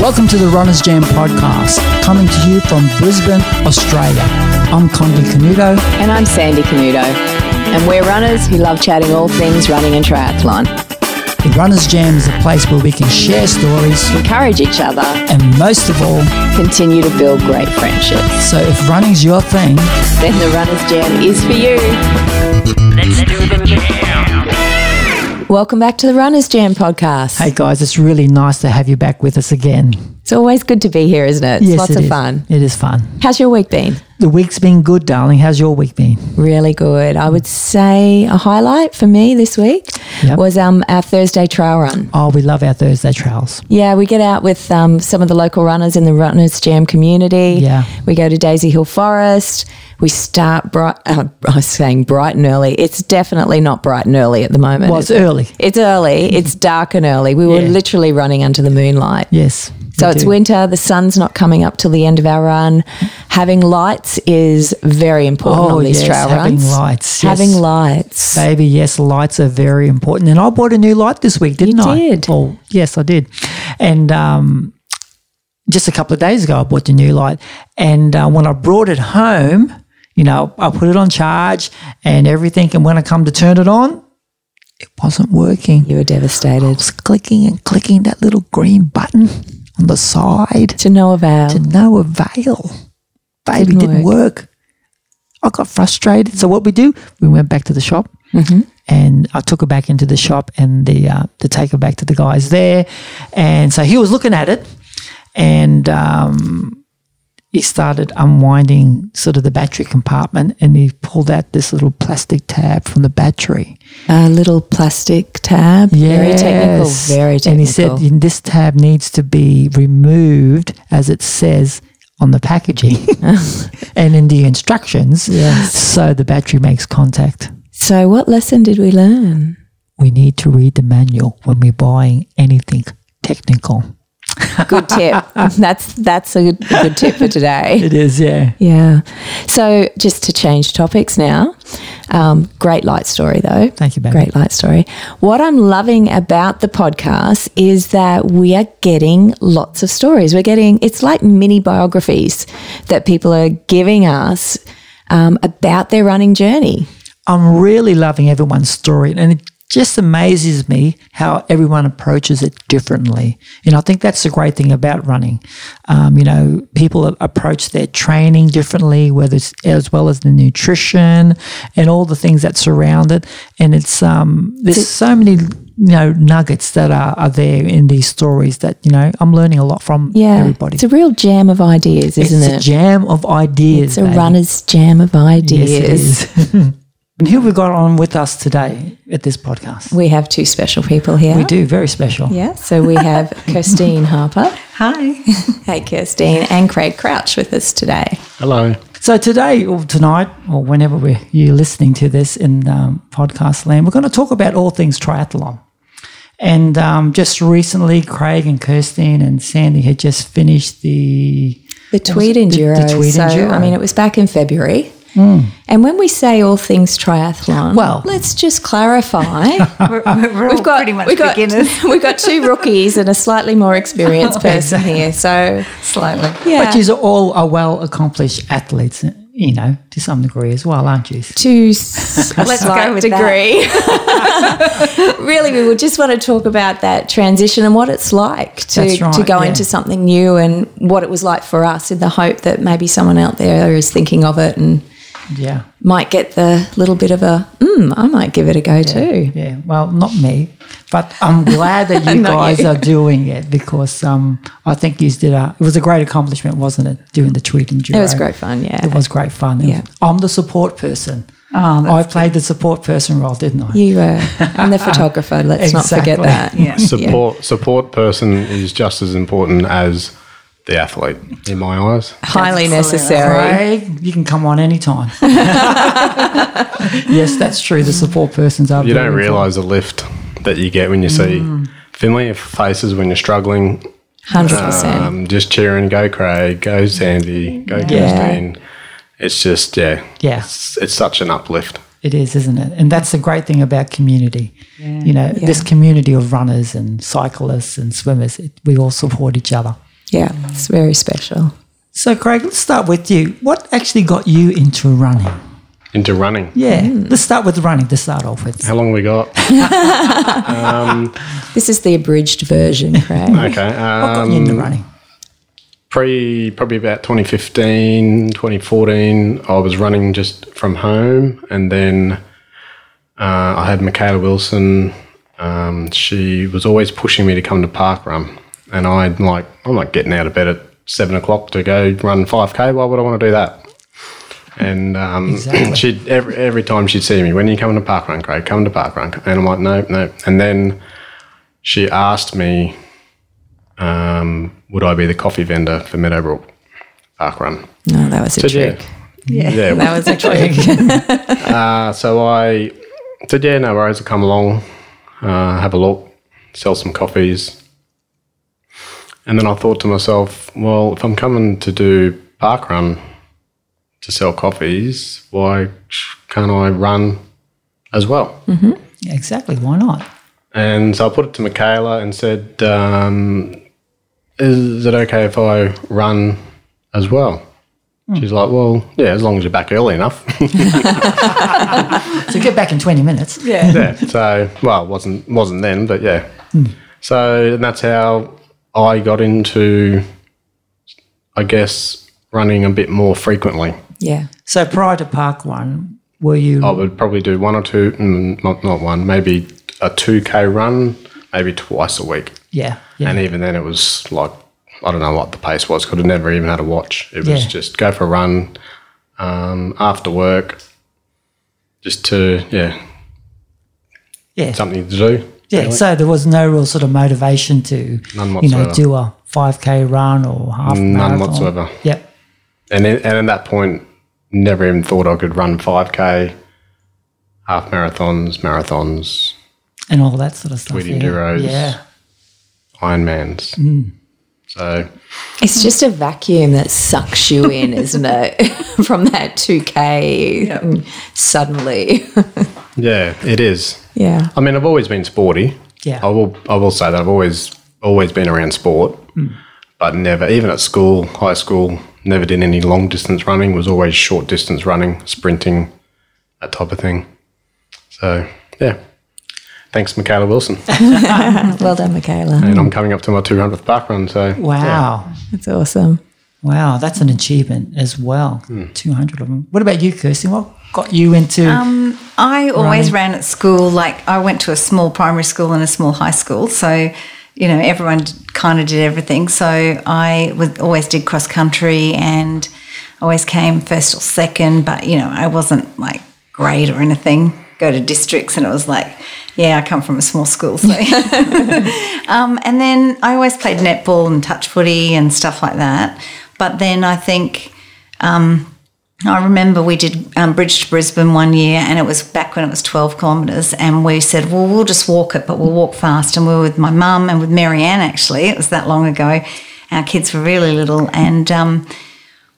Welcome to the Runners Jam podcast, coming to you from Brisbane, Australia. I'm Condi Canuto. And I'm Sandy Canuto. And we're runners who love chatting all things running and triathlon. The Runners Jam is a place where we can share stories Encourage each other, and most of all, continue to build great friendships. so if running's your thing, Then the Runners Jam is for you. Welcome back to the Runners Jam podcast. hey guys, it's really nice to have you back with us again. It's always good to be here, isn't it? It's lots it of is. fun. It is fun. How's your week been? The week's been good, darling. How's your week been? Really good. I would say a highlight for me this week Yep. was um, our Thursday trail run. Oh, we love our Thursday trails. Yeah, we get out with um, some of the local runners in the Runners Jam community. Yeah. We go to Daisy Hill Forest. We start bright, uh, I was saying bright and early. It's definitely not bright and early at the moment. Well, it's early. It's early. It's dark and early. We were Yeah. literally running under the moonlight. Yes. So it's do. winter. The sun's not coming up till the end of our run. Having lights is very important Oh, on these yes, trail having runs. lights, yes. Having lights. Baby, yes, lights are very important. And I bought a new light this week, didn't I? did. Oh, yes, I did. And um, just a couple of days ago, I bought the new light. And uh, when I brought it home, you know, I put it on charge and everything. And when I come to turn it on, it wasn't working. You were I devastated. was clicking and clicking that little green button on the side To no avail. to no avail. Baby Didn't didn't work. I got frustrated. So what we do? We went back to the shop, and I took her back into the shop and the uh, to take her back to the guys there. And so he was looking at it, and um, he started unwinding sort of the battery compartment, and he pulled out this little plastic tab from the battery. A little plastic tab. Yes. Very technical. Very technical. And he said this tab needs to be removed as it says on the packaging and in the instructions. Yes. So the battery makes contact. So, what lesson did we learn? We need to read the manual when we're buying anything technical. Good tip. that's that's a good, a good tip for today. It is, yeah. Yeah. So, just to change topics now. Um, great light story, though. Thank you, baby. Great light story. What I'm loving about the podcast is that we are getting lots of stories. We're getting, it's like mini biographies that people are giving us um, about their running journey. I'm really loving everyone's story, and it just amazes me how everyone approaches it differently. And I think that's the great thing about running. Um, you know, people approach their training differently, whether it's as well as the nutrition and all the things that surround it. And it's um, there's so many you know nuggets that are, are there in these stories that you know I'm learning a lot from Yeah. everybody. It's a real jam of ideas, isn't It's it? a jam of ideas. It's a runner's jam of ideas. Yes. and who have we got on with us today at this podcast? We have two special people here. We do, very special. Yeah, so we have Kirstine Harper. Hi. Hey, Kirstine, and Craig Crouch with us today. Hello. So today or tonight, or whenever we're, you're listening to this in um, podcast land, we're going to talk about all things triathlon. And um, just recently, Craig and Kirstine and Sandy had just finished the The Tweed it? The- the Tweed so, Enduro. I mean, it was back in February. Mm. And when we say all things triathlon, Well- let's just clarify. We're, we're all pretty much we've got, beginners. we've got two rookies and a slightly more experienced person here. So, Slightly. yeah. But you all are well accomplished athletes, you know, to some degree as well, aren't you? to s- a Let's go slight with degree. really, we would just want to talk about that transition and what it's like to, right, to go yeah. into something new and what it was like for us in the hope that maybe someone out there is thinking of it and Yeah. might get the little bit of a, mm, I might give it a go too. Yeah, well, not me, but I'm glad that you guys you. are doing it because um, I think you did a. It was a great accomplishment, wasn't it? Doing the Tweed and It was great fun, yeah. It was great fun. Yeah. I'm the support person. Oh, I played the support person role, didn't I? You were. I'm the photographer. Let's not forget that. Yeah. Support support person is just as important as the athlete in my eyes. Highly necessary. Craig, you can come on anytime. yes, that's true. The support persons are. You don't realise the lift that you get when you see familiar faces when you're struggling. 100%. Um, just cheering, go Craig, go Sandy, go Yeah. Kirstine. It's just yeah, Yeah. it's, it's such an uplift. It is, isn't it? And that's the great thing about community. You know, this community of runners and cyclists and swimmers, it, we all support each other. Yeah, it's very special. So, Craig, let's start with you. What actually got you into running? Into running. Yeah, let's start with running to start off with. How long we got? This is the abridged version, Craig. Okay. What got you into Um, running? pre probably about 2015 2014 i was running just from home and then uh, i had michaela wilson um, she was always pushing me to come to park run and I'm like i'm not getting out of bed at seven o'clock to go run 5k why would i want to do that and um, Exactly. she'd every, every time she'd see me when are you coming to park run craig come to park run and i'm like no no and then she asked me um, would I be the coffee vendor for Meadowbrook Park Run? No, that was a Said yeah. trick. Yeah. That was a trick. Uh, so I said, yeah, no worries, I'll come along, uh, have a look, sell some coffees. And then I thought to myself, well, if I'm coming to do park run to sell coffees, why can't I run as well? Yeah, exactly. Why not? And so I put it to Michaela and said, um, Is it okay if I run as well? Hmm. She's like, Well, yeah, as long as you're back early enough. So get back in 20 minutes. yeah. yeah. So, well, it wasn't wasn't then, but yeah. Hmm. So and that's how I got into, I guess, running a bit more frequently. Yeah. So prior to Park Run, were you? I would probably do one or two, mm, not not one, maybe a two k run, maybe twice a week. yeah, yeah. And even then, it was like I don't know what the pace was because I never even had a watch. It was Yeah. just go for a run um, after work, just to yeah yeah. something to do. Yeah, really. so there was no real sort of motivation to, you know, do a 5K run or half None marathon. whatsoever. Yep. And then, and at that point, never even thought I could run five k, half marathons, marathons, And all that sort of stuff. Tweedy yeah. enduros. Yeah. Ironmans. Mm. So It's just a vacuum that sucks you in, isn't it? From that 2K and suddenly. yeah, it is. Yeah. I mean, I've always been sporty. Yeah. I will. I will say that I've always always been around sport, but never, even at school, high school, never did any long distance running. Was always short distance running, sprinting, that type of thing. So yeah, thanks, Michaela Wilson, Well done, Michaela. and I'm coming up to my 200th park run. So Wow. That's awesome. Wow. That's an achievement as well. Hmm. 200 of them. What about you, Kirsty? What got you into. Um, I always Running. ran at school. Like I went to a small primary school and a small high school, so you know everyone kind of did everything. So I was, always did cross country and always came first or second. But you know I wasn't like great or anything. Go to districts and it was like, yeah, I come from a small school, so. um, and then I always played netball and touch footy and stuff like that. But then I think. Um, I remember we did um, Bridge to Brisbane one year, and it was back when it was 12 kilometres. And we said, well, we'll just walk it, but we'll walk fast. And we were with my mum and with Marianne, actually. It was that long ago. Our kids were really little. And um,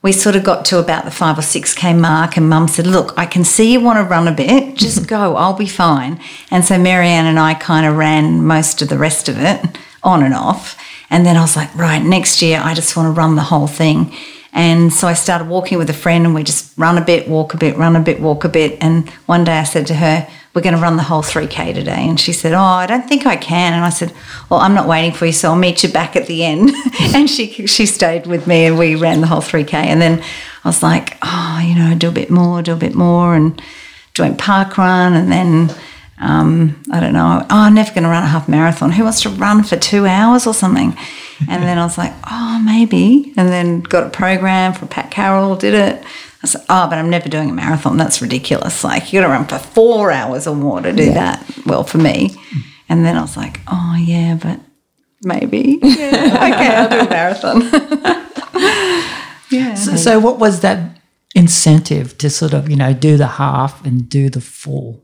we sort of got to about the five or 6K mark, and mum said, Look, I can see you want to run a bit. Just go, I'll be fine. And so Marianne and I kind of ran most of the rest of it on and off. And then I was like, Right, next year I just want to run the whole thing. And so I started walking with a friend and we just run a bit, walk a bit, run a bit, walk a bit. And one day I said to her, We're going to run the whole 3K today. And she said, Oh, I don't think I can. And I said, Well, I'm not waiting for you, so I'll meet you back at the end. and she, she stayed with me and we ran the whole 3K. And then I was like, Oh, you know, do a bit more, do a bit more. And joined Park Run. And then um, I don't know. Oh, I'm never going to run a half marathon. Who wants to run for two hours or something? And then I was like, oh, maybe. And then got a program for Pat Carroll, did it. I said, oh, but I'm never doing a marathon. That's ridiculous. Like, you got to run for four hours or more to do that. Well, for me. And then I was like, oh, yeah, but maybe. Yeah, okay, I'll do a marathon. yeah. so, so what was that incentive to sort of, you know, do the half and do the full?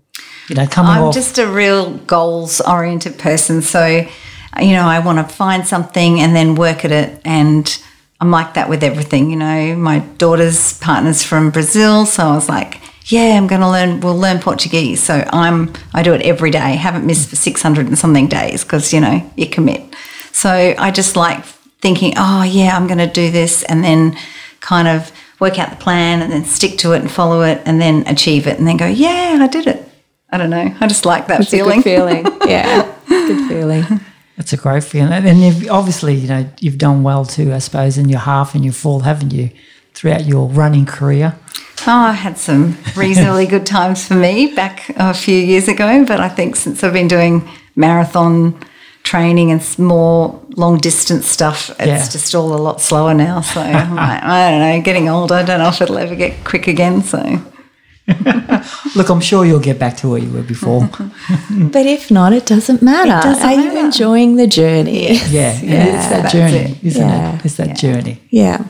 You know, I'm off. just a real goals oriented person. So, you know, I want to find something and then work at it. And I'm like that with everything. You know, my daughter's partner's from Brazil. So I was like, yeah, I'm going to learn, we'll learn Portuguese. So I'm, I do it every day. Haven't missed for 600 and something days because, you know, you commit. So I just like thinking, oh, yeah, I'm going to do this, and then kind of work out the plan and then stick to it and follow it and then achieve it and then go, yeah, I did it. I don't know. I just like that It's feeling. a good feeling. Yeah, good feeling. It's a great feeling. And you've, obviously, you know, you've done well too, I suppose, in your half and your full, haven't you, throughout your running career? Oh, I had some reasonably good times for me back a few years ago, but I think since I've been doing marathon training and s- more long distance stuff, it's Yeah. just all a lot slower now. So I'm like, I don't know, getting older, I don't know if it'll ever get quick again. So Look, I'm sure you'll get back to where you were before. But if not, it doesn't matter. doesn't Are you enjoying the journey? Yeah, it's that journey, it. isn't Yeah. it? It's that journey. Yeah.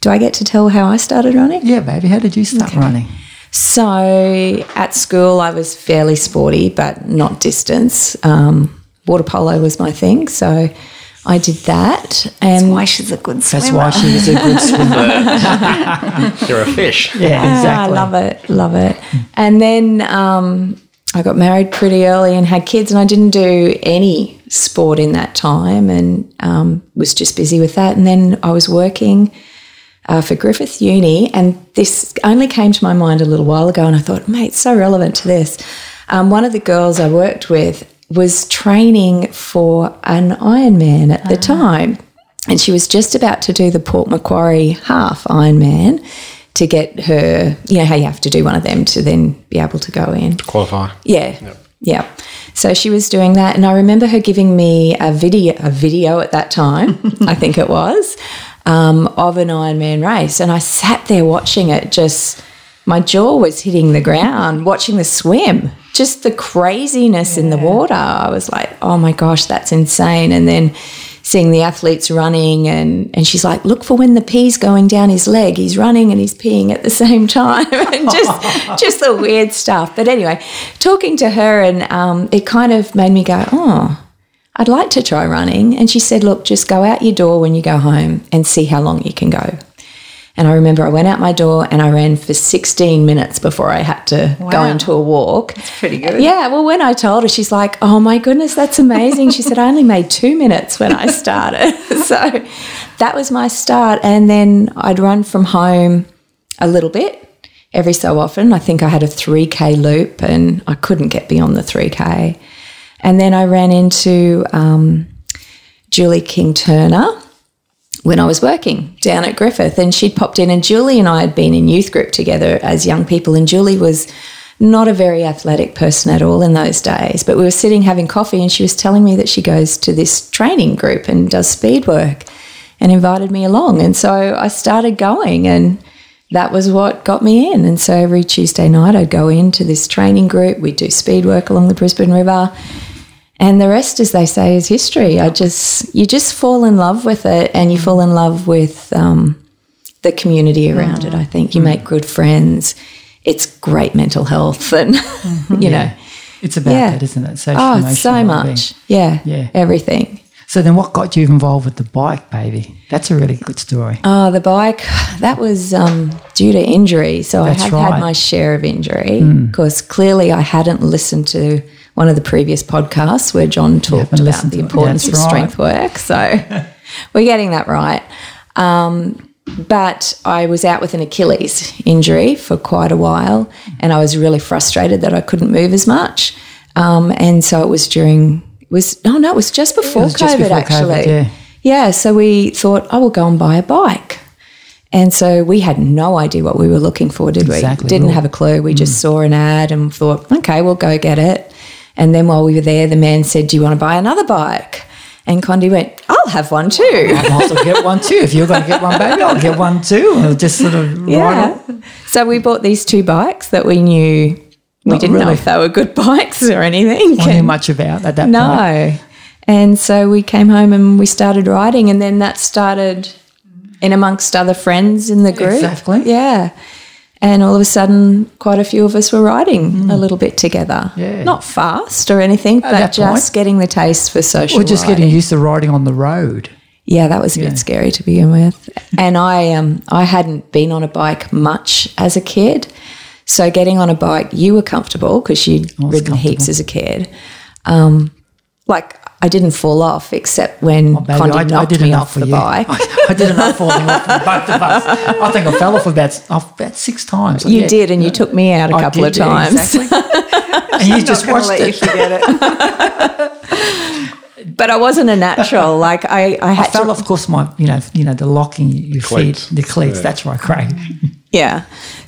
Do I get to tell how I started running? Yeah, baby. How did you start running? So at school, I was fairly sporty, but not distance. Um, water polo was my thing, so I did that. that's And why she's a good swimmer. That's why she's a good swimmer. You're a fish. Yeah, Ah, exactly. I love it, love it. And then um, I got married pretty early and had kids, and I didn't do any sport in that time, and um, was just busy with that. And then I was working uh, for Griffith Uni, and this only came to my mind a little while ago, and I thought, mate, it's so relevant to this. Um, one of the girls I worked with was training for an Ironman at the time, and she was just about to do the Port Macquarie half Ironman to get her, you know, how you have to do one of them to then be able to go in. To qualify. Yeah. Yeah. So she was doing that and I remember her giving me a video a video at that time, I think it was, um, of an Ironman race. And I sat there watching it just my jaw was hitting the ground, watching the swim. Just the craziness in the water. I was like, oh my gosh, that's insane. And then seeing the athletes running and, and she's like, look for when the pee's going down his leg. He's running and he's peeing at the same time. and just just the weird stuff. But anyway, talking to her and um, it kind of made me go, oh, I'd like to try running. And she said, look, just go out your door when you go home and see how long you can go. And I remember I went out my door and I ran for 16 minutes before I had to go into a walk. That's pretty good. Yeah, well, when I told her, she's like, oh my goodness, that's amazing. She said, I only made two minutes when I started. so that was my start. And then I'd run from home a little bit every so often. I think I had a 3K loop and I couldn't get beyond the 3K. And then I ran into um, Julie King Turner when I was working down at Griffith, and she'd popped in, and Julie and I had been in youth group together as young people, and Julie was not a very athletic person at all in those days. But we were sitting having coffee, and she was telling me that she goes to this training group and does speed work, and invited me along, and so I started going, and that was what got me in. And so every Tuesday night, I'd go into this training group. We'd do speed work along the Brisbane River. And the rest, as they say, is history. I just, you just fall in love with it and you fall in love with um, the community around it. I think you make good friends. It's great mental health and, you know, It's about Yeah. that, isn't it? Social oh, so much. Yeah. Yeah. Everything. So then what got you involved with the bike, baby? That's a really good story. Oh, the bike, that was um, due to injury. So That's I had right. had my share of injury because clearly I hadn't listened to one of the previous podcasts where John talked about the importance of right. strength work. So we're getting that right. Um, but I was out with an Achilles injury for quite a while and I was really frustrated that I couldn't move as much. Um, and so it was during, it was, no, no, it was just before was COVID just before COVID, actually. yeah. Yeah, so we thought, I will go and buy a bike. And so we had no idea what we were looking for, did Exactly. we? Didn't have a clue. We just saw an ad and thought, okay, we'll go get it. And then while we were there, the man said, Do you want to buy another bike? And Condi went, I'll have one too. I might as well get one too. If you're going to get one, baby, I'll get one too. I'll just sort of ride Yeah. on. So we bought these two bikes that we knew we Not didn't know if they were good bikes or anything. I knew much about at that point. No. And so we came home and we started riding, and then that started in amongst other friends in the group. Exactly. Yeah. And all of a sudden, quite a few of us were riding a little bit together. Mm. Yeah. Not fast or anything, but just point. getting the taste for social Or just getting used to riding on the road. Yeah, that was a bit scary to begin with. And I um I hadn't been on a bike much as a kid. So getting on a bike, you were comfortable because you'd ridden heaps as a kid. Um, like I didn't fall off except when oh, Baby, Condi I, I did me enough off for the you. bike. I, I did enough falling off for both of us. I think I fell off about off about six times. You Yeah. did, and you took me out a I couple did, of yeah, times. exactly. and you just Not gonna watched let you it. forget it. But I wasn't a natural. Like I, I I fell to. off, of course, my you know you know the locking your Cleats. feet, the cleats. Yeah. That's right, Craig. Yeah.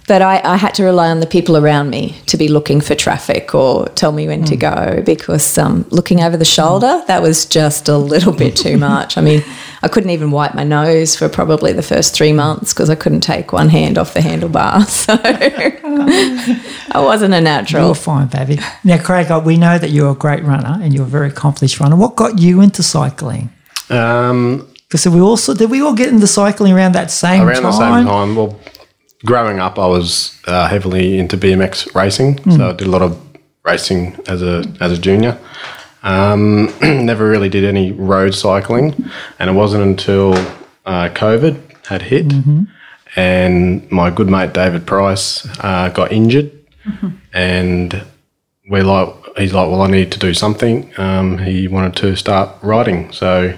But I, I had to rely on the people around me to be looking for traffic or tell me when to go because um, looking over the shoulder, that was just a little bit too much. I mean, I couldn't even wipe my nose for probably the first three months because I couldn't take one hand off the handlebar. So I wasn't a natural. You're fine, baby. Now, Craig, uh, we know that you're a great runner and you're a very accomplished runner. What got you into cycling? Um, Because we also did we all get into cycling around that same around time? the same time, well, growing up, I was uh, heavily into BMX racing, Hmm. so I did a lot of racing as a as a junior. Um, never really did any road cycling, and it wasn't until uh, COVID had hit, Mm-hmm. and my good mate David Price uh, got injured, Mm-hmm. and we're like, he's like, well, I need to do something. Um, he wanted to start riding, so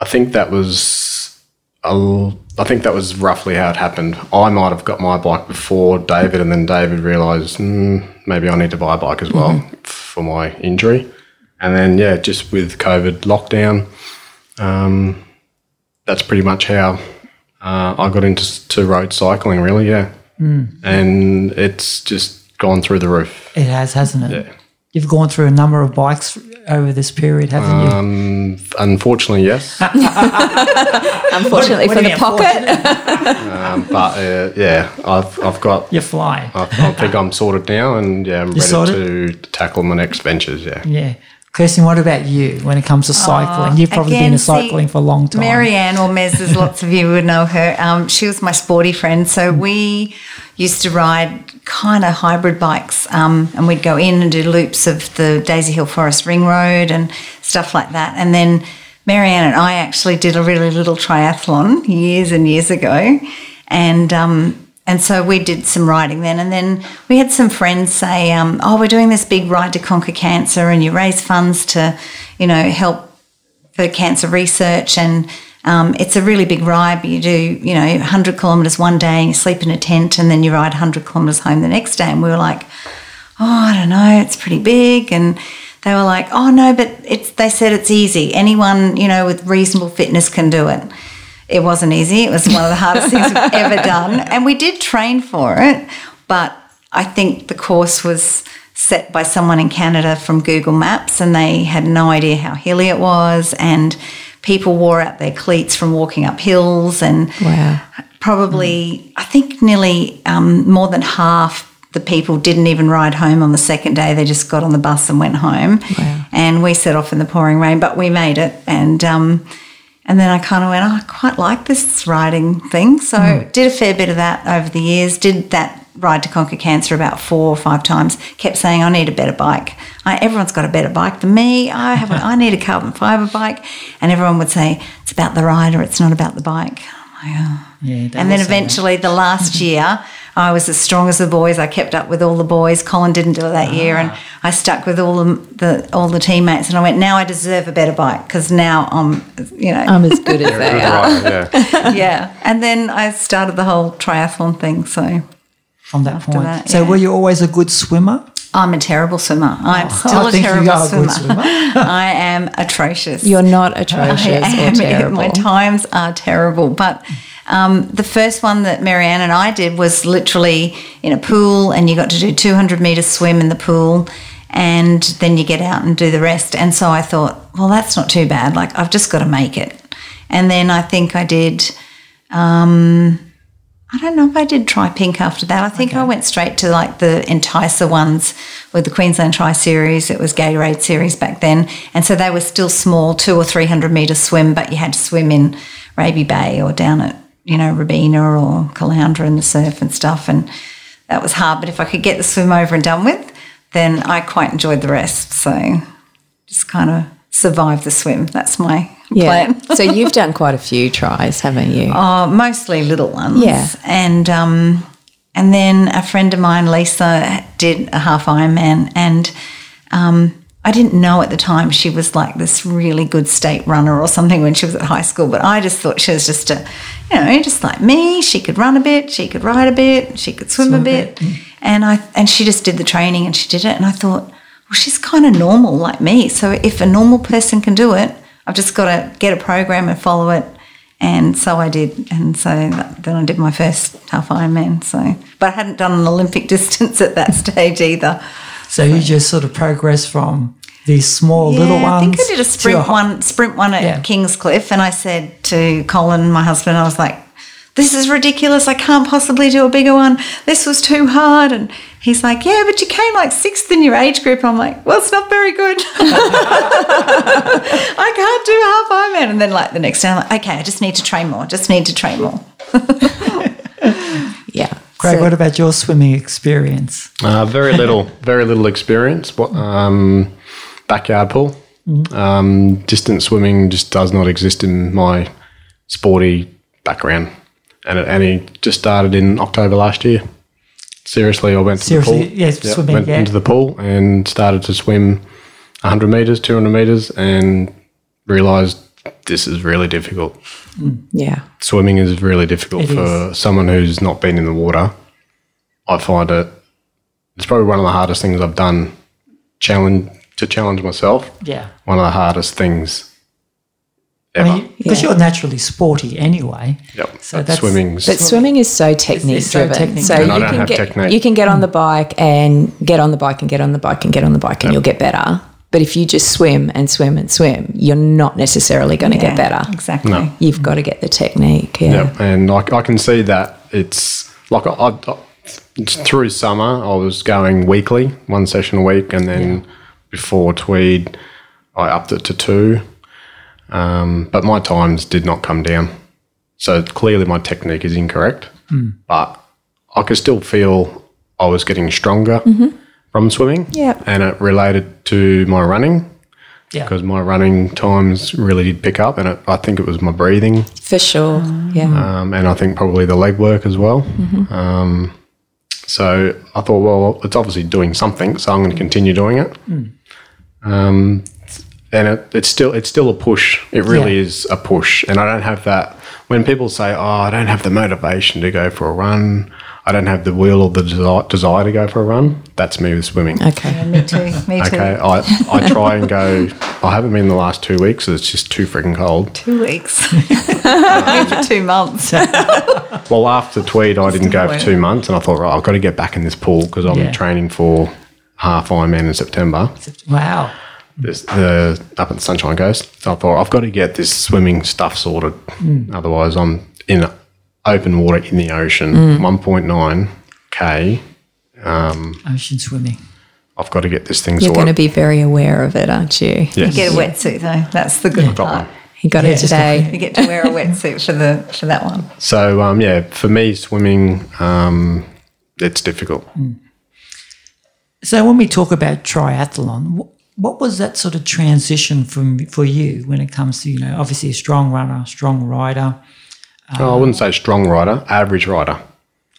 I think that was a- I think that was roughly how it happened. I might have got my bike before David, and then David realised mm, maybe I need to buy a bike as well for my injury. And then yeah, just with COVID lockdown, um, that's pretty much how uh, I got into to road cycling. Really, yeah, and it's just gone through the roof. It has, hasn't it? Yeah. You've gone through a number of bikes over this period, haven't you? Um, unfortunately, yes. Unfortunately What for do the you mean, pocket. Um, but uh, yeah, I've I've got You're flying. I, I think I'm sorted now, and yeah, I'm ready sorted? to tackle my next ventures. Yeah. Yeah. Kirsten, what about you when it comes to cycling? You've probably been Again, in see, cycling for a long time. Marianne or Mez, as lots of you would know her, um, she was my sporty friend. So we used to ride kind of hybrid bikes um, and we'd go in and do loops of the Daisy Hill Forest Ring Road and stuff like that. And then Marianne and I actually did a really little triathlon years and years ago. And um, and so we did some riding then. And then we had some friends say, um, oh, we're doing this big ride to conquer cancer and you raise funds to, you know, help for cancer research and um, it's a really big ride but you do you know 100 kilometres one day and you sleep in a tent and then you ride 100 kilometres home the next day. And we were like oh i don't know it's pretty big. And they were like oh no but it's they said it's easy. Anyone you know with reasonable fitness can do it it wasn't easy it was one of the hardest things we've ever done and we did train for it but i think the course was set by someone in Canada from Google Maps, and they had no idea how hilly it was, and people wore out their cleats from walking up hills, and Wow. probably I think nearly um, more than half the people didn't even ride home on the second day. They just got on the bus and went home, Wow. and we set off in the pouring rain, but we made it, and. Um, and then I kind of went, oh, I quite like this riding thing. So mm. did a fair bit of that over the years. Did that ride to conquer cancer about four or five times. Kept saying I need a better bike. I, everyone's got a better bike than me. I have. A, I need a carbon fiber bike. And everyone would say it's about the rider. It's not about the bike. I'm like. Yeah, And then say that. eventually, the last year, I was as strong as the boys. I kept up with all the boys. Colin didn't do it that year, and ah. I stuck with all the, the all the teammates. And I went, now I deserve a better bike because now I'm, you know, I'm as good as they are. rider, yeah. yeah. And then I started the whole triathlon thing. So from that point. that, So were you always a good swimmer? I'm a terrible swimmer. I'm still I a think you terrible are a swimmer. good swimmer. I am atrocious. You're not atrocious I or am. terrible. My times are terrible. But um, the first one that Marianne and I did was literally in a pool, and you got to do 200 meter swim in the pool, and then you get out and do the rest. And so I thought, well, that's not too bad. Like I've just got to make it. And then I think I did. Um, I don't know if I did Tri Pink after that. I think I went straight to like the Enticer ones with the Queensland Tri Series. It was Gatorade Series back then. And so they were still small, two or 300 metre swim, but you had to swim in Raby Bay or down at, you know, Rabina or Caloundra in the surf and stuff. And that was hard. But if I could get the swim over and done with, then I quite enjoyed the rest. So just kind of survive the swim. That's my Yeah. plan. so you've done quite a few tries, haven't you? Oh, mostly little ones. Yeah. And um, and then a friend of mine, Lisa, did a half Ironman, and um, I didn't know at the time she was like this really good state runner or something when she was at high school, but I just thought she was just a, you know, just like me. She could run a bit, she could ride a bit, she could swim, Swim a bit, bit. and I and she just did the training and she did it, and I thought, well, she's kind of normal like me. So if a normal person can do it, I've just got to get a program and follow it. And so I did, and so that, then I did my first half Ironman. So, but I hadn't done an Olympic distance at that stage either. So you just sort of progress from these small little ones. I think I did a sprint hi- one, sprint one at Yeah. Kingscliff, and I said to Colin, my husband, I was like, "This is ridiculous. I can't possibly do a bigger one. This was too hard." And he's like, "Yeah, but you came like sixth in your age group." I'm like, "Well, it's not very good. I can't do half Ironman." And then like the next day, I'm like, "Okay, I just need to train more. Just need to train more." Yeah. Craig, So- what about your swimming experience? Uh, very little, very little experience. What um, backyard pool, um, distance swimming just does not exist in my sporty background, and it, and it just started in October last year. Seriously, I went to Seriously, the pool. yes, Yep, swimming, Went yeah. into the pool and started to swim 100 meters, 200 meters, and realized this is really difficult. Mm. yeah. Swimming is really difficult It for someone who's not been in the water. I find it it's probably one of the hardest things I've done challenge to challenge myself. Yeah. One of the hardest things ever. Because Yeah. you're naturally sporty anyway. yep. So that's- swimming's But swimming is so technique so driven. technique So driven. And I you don't can have get technique. you can get on the bike and get on the bike and get on the bike and get on the bike and you'll get better. But if you just swim and swim and swim, you're not necessarily going to get better. Exactly. No. You've got to get the technique. Yeah. Yep. And I, I can see that it's like I, I, I- through summer, I was going weekly, one session a week, and then before Tweed, I upped it to two. Um, but my times did not come down. So clearly, my technique is incorrect. But I could still feel I was getting stronger from swimming. Yep. And it related to my running Yeah. because my running times really did pick up, and it, I think it was my breathing For sure. Yeah. um, and I think probably the leg work as well. Um, so I thought, well, it's obviously doing something, so I'm going to continue doing it. Um, and it, it's still it's still a push. It really Yeah. is a push, and I don't have that. When people say, "Oh, I don't have the motivation to go for a run," I don't have the will or the desi- desire to go for a run. That's me with swimming. Okay. Me too. Me too. Okay, I, I try and go. I haven't been the last two weeks. So it's just too freaking cold. Two weeks. Me two months. Well, after Tweed, I didn't go for two months, and I thought, right, I've got to get back in this pool because I'm Yeah. training for half Ironman in September. Wow. This, the up at the Sunshine Coast. So I thought I've got to get this swimming stuff sorted. Otherwise, I'm in open water in the ocean, 1.9 k. Ocean swimming. I've got to get this thing sorted. You're going to be very aware of it, aren't you? Yes. You get a wetsuit though. That's the good Got part. one. You got Yeah, it today. You get to wear a wetsuit for the for that one. So um, yeah, for me, swimming, um, it's difficult. So when we talk about triathlon, wh- what was that sort of transition from for you when it comes to you know obviously a strong runner, strong rider? oh, I wouldn't say strong rider, average rider,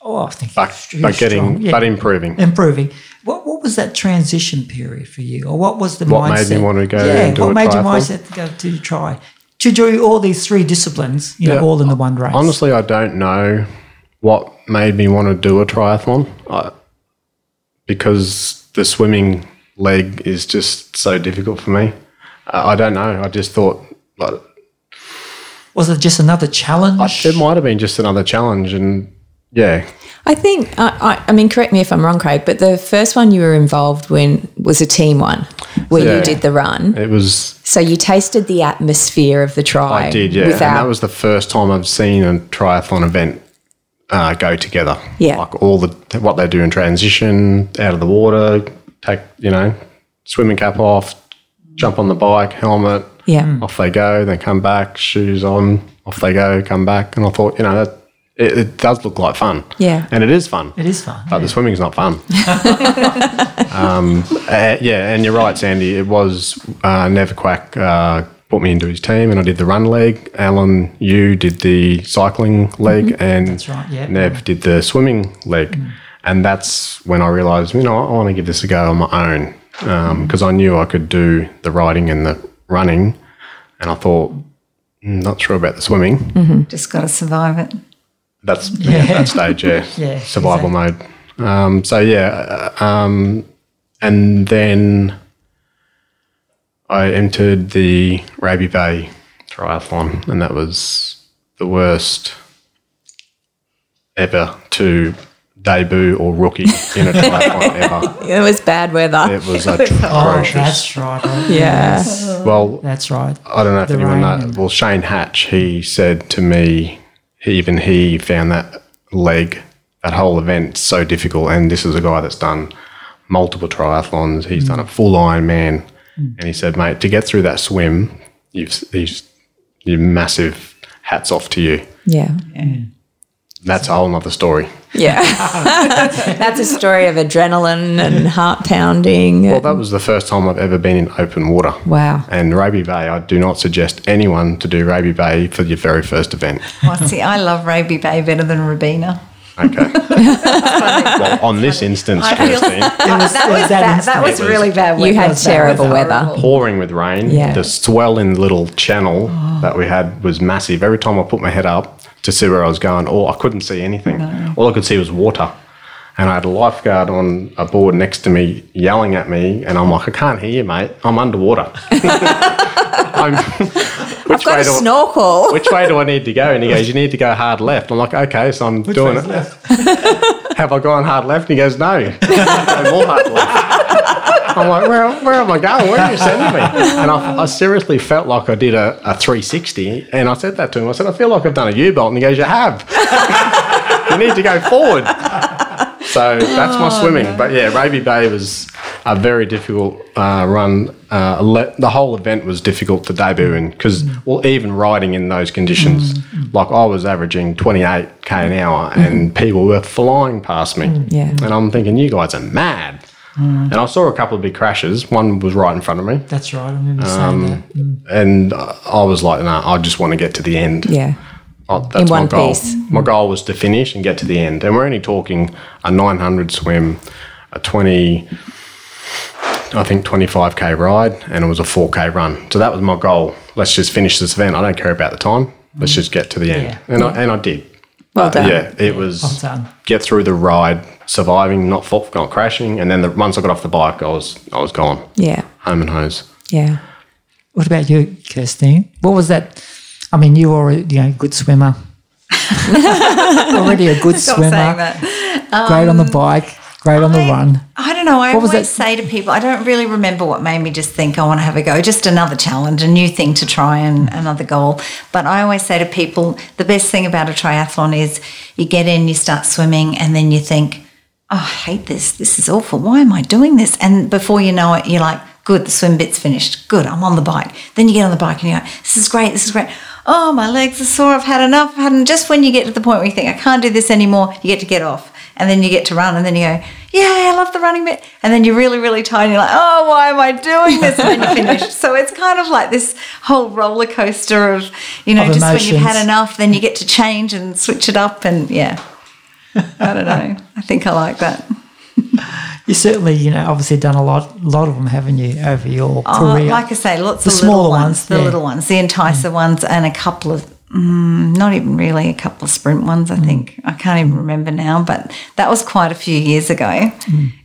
Oh, I think but, but getting, yeah. but improving. improving. What what was that transition period for you, or what was the What mindset? made me want to go Yeah, what made your triathlon? mindset to go to try to do all these three disciplines? You know, Yeah. all in the one race. Honestly, I don't know what made me want to do a triathlon I, because the swimming leg is just so difficult for me. I I don't know. I just thought like, was it just another challenge? it might have been just another challenge, and yeah, I think, I, I, I mean, correct me if I'm wrong, Craig, but the first one you were involved when was a team one where Yeah. you did the run. it was. So you tasted the atmosphere of the try. I did, yeah, and that was the first time I've seen a triathlon event uh, go together. Yeah. like all the what they do in transition, out of the water, take you know, swimming cap off, jump on the bike, helmet, yeah. off they go. They come back, shoes on, off they go, come back. And I thought, you know, that, it, it does look like fun. Yeah. And it is fun. it is fun. But the swimming's not fun. um, uh, yeah, and you're right, Sandy. It was uh, Nev Quack uh, put me into his team, and I did the run leg. Alan, you did the cycling leg, and That's right, yeah. Nev did the swimming leg. And that's when I realised, you know, I want to give this a go on my own. because I knew I could do the riding and the running, and I thought, "Mm, not sure about the swimming. Just got to survive it. That's yeah. at that stage, yeah, Yeah, survival mode. Um, so yeah, uh, um, and then I entered the Raby Bay Triathlon, and that was the worst ever to debut or rookie in a triathlon ever. It was bad weather. It was uh, Oh, atrocious. that's right. Oh, Yeah. well, That's right. I don't know if The anyone knows. Well, Shane Hatch, he said to me, he, even he found that leg, that whole event, so difficult. And this is a guy that's done multiple triathlons. He's done a mm. full Ironman, mm. and he said, mate, to get through that swim, you've, you've, you massive hats off to you. Yeah. That's a whole nother story. Yeah. That's a story of adrenaline and heart pounding. Well, that was the first time I've ever been in open water. Wow. And Raby Bay, I do not suggest anyone to do Raby Bay for your very first event. Well, see, I love Raby Bay better than Rabina. Okay. well, on this instance, I Christine, that was- was, that bad, instant. that was really bad. You had terrible weather. pouring with rain. Yeah. The swell in the little channel oh. that we had was massive. Every time I put my head up to see where I was going, oh, I couldn't see anything. All I could see was water. And I had a lifeguard on a board next to me yelling at me, and I'm like, I can't hear you, mate. I'm underwater. I'm, which, I've got a do I- snorkel. which way do I need to go? And he goes, You need to go hard left. I'm like, Okay, so I'm doing it. Have I gone hard left? And he goes, No. Go more hard left. I'm like, where, where am I going? Where are you sending me? And I, I seriously felt like I did a, a 360. And I said that to him. I said, I feel like I've done a U bolt. And he goes, You have. you need to go forward. So that's my swimming. But yeah, Raby Bay was a very difficult uh, run. Uh, le- the whole event was difficult to debut in because, well, even riding in those conditions, like I was averaging 28k an hour and people were flying past me. Yeah. And I'm thinking, you guys are mad. And I saw a couple of big crashes. One was right in front of me. That's right. I remember you saying that. Mm. And I was like, no, I just want to get to the end. Yeah. Oh, that's one my goal. piece. My goal was to finish and get to the end. And we're only talking a 900 swim, a 20, I think 25k ride, and it was a 4k run. So that was my goal. Let's just finish this event. I don't care about the time. Let's just get to the end. Yeah. And, I, and I did. Well done. Yeah, it was Well done. get through the ride, surviving, not fall, not crashing, and then the, once I got off the bike, I was I was gone, Yeah. home and hose. Yeah. What about you, Kirstine? What was that? I mean, you were you know a good swimmer. Already a good Stop swimmer. saying that. Great on the um, bike. Great on the I- run. I don't know. I What always say to people, I don't really remember what made me just think I want to have a go. Just another challenge, a new thing to try, and another goal. But I always say to people, the best thing about a triathlon is you get in, you start swimming, and then you think, oh, I hate this. This is awful. Why am I doing this? And before you know it, you're like, good, the swim bit's finished. Good, I'm on the bike. Then you get on the bike and you're like, this is great. This is great. Oh, my legs are sore. I've had enough. I've had enough. Just when you get to the point where you think, I can't do this anymore, you get to get off. And then you get to run, and then you go, Yeah, I love the running bit. And then you're really, really tired, and you're like, Oh, why am I doing this? And then you finish. so it's kind of like this whole roller coaster of, you know, Of just when you've had enough, then you get to change and switch it up. And yeah, I don't know. I think I like that. You certainly, you know, obviously done a lot, lot of them, haven't you, over your Oh, career? like I say, lots The of smaller little ones, ones, the yeah. little ones, the enticer mm. ones, and a couple of mm, not even really a couple of sprint ones. I think I can't even remember now, but that was quite a few years ago.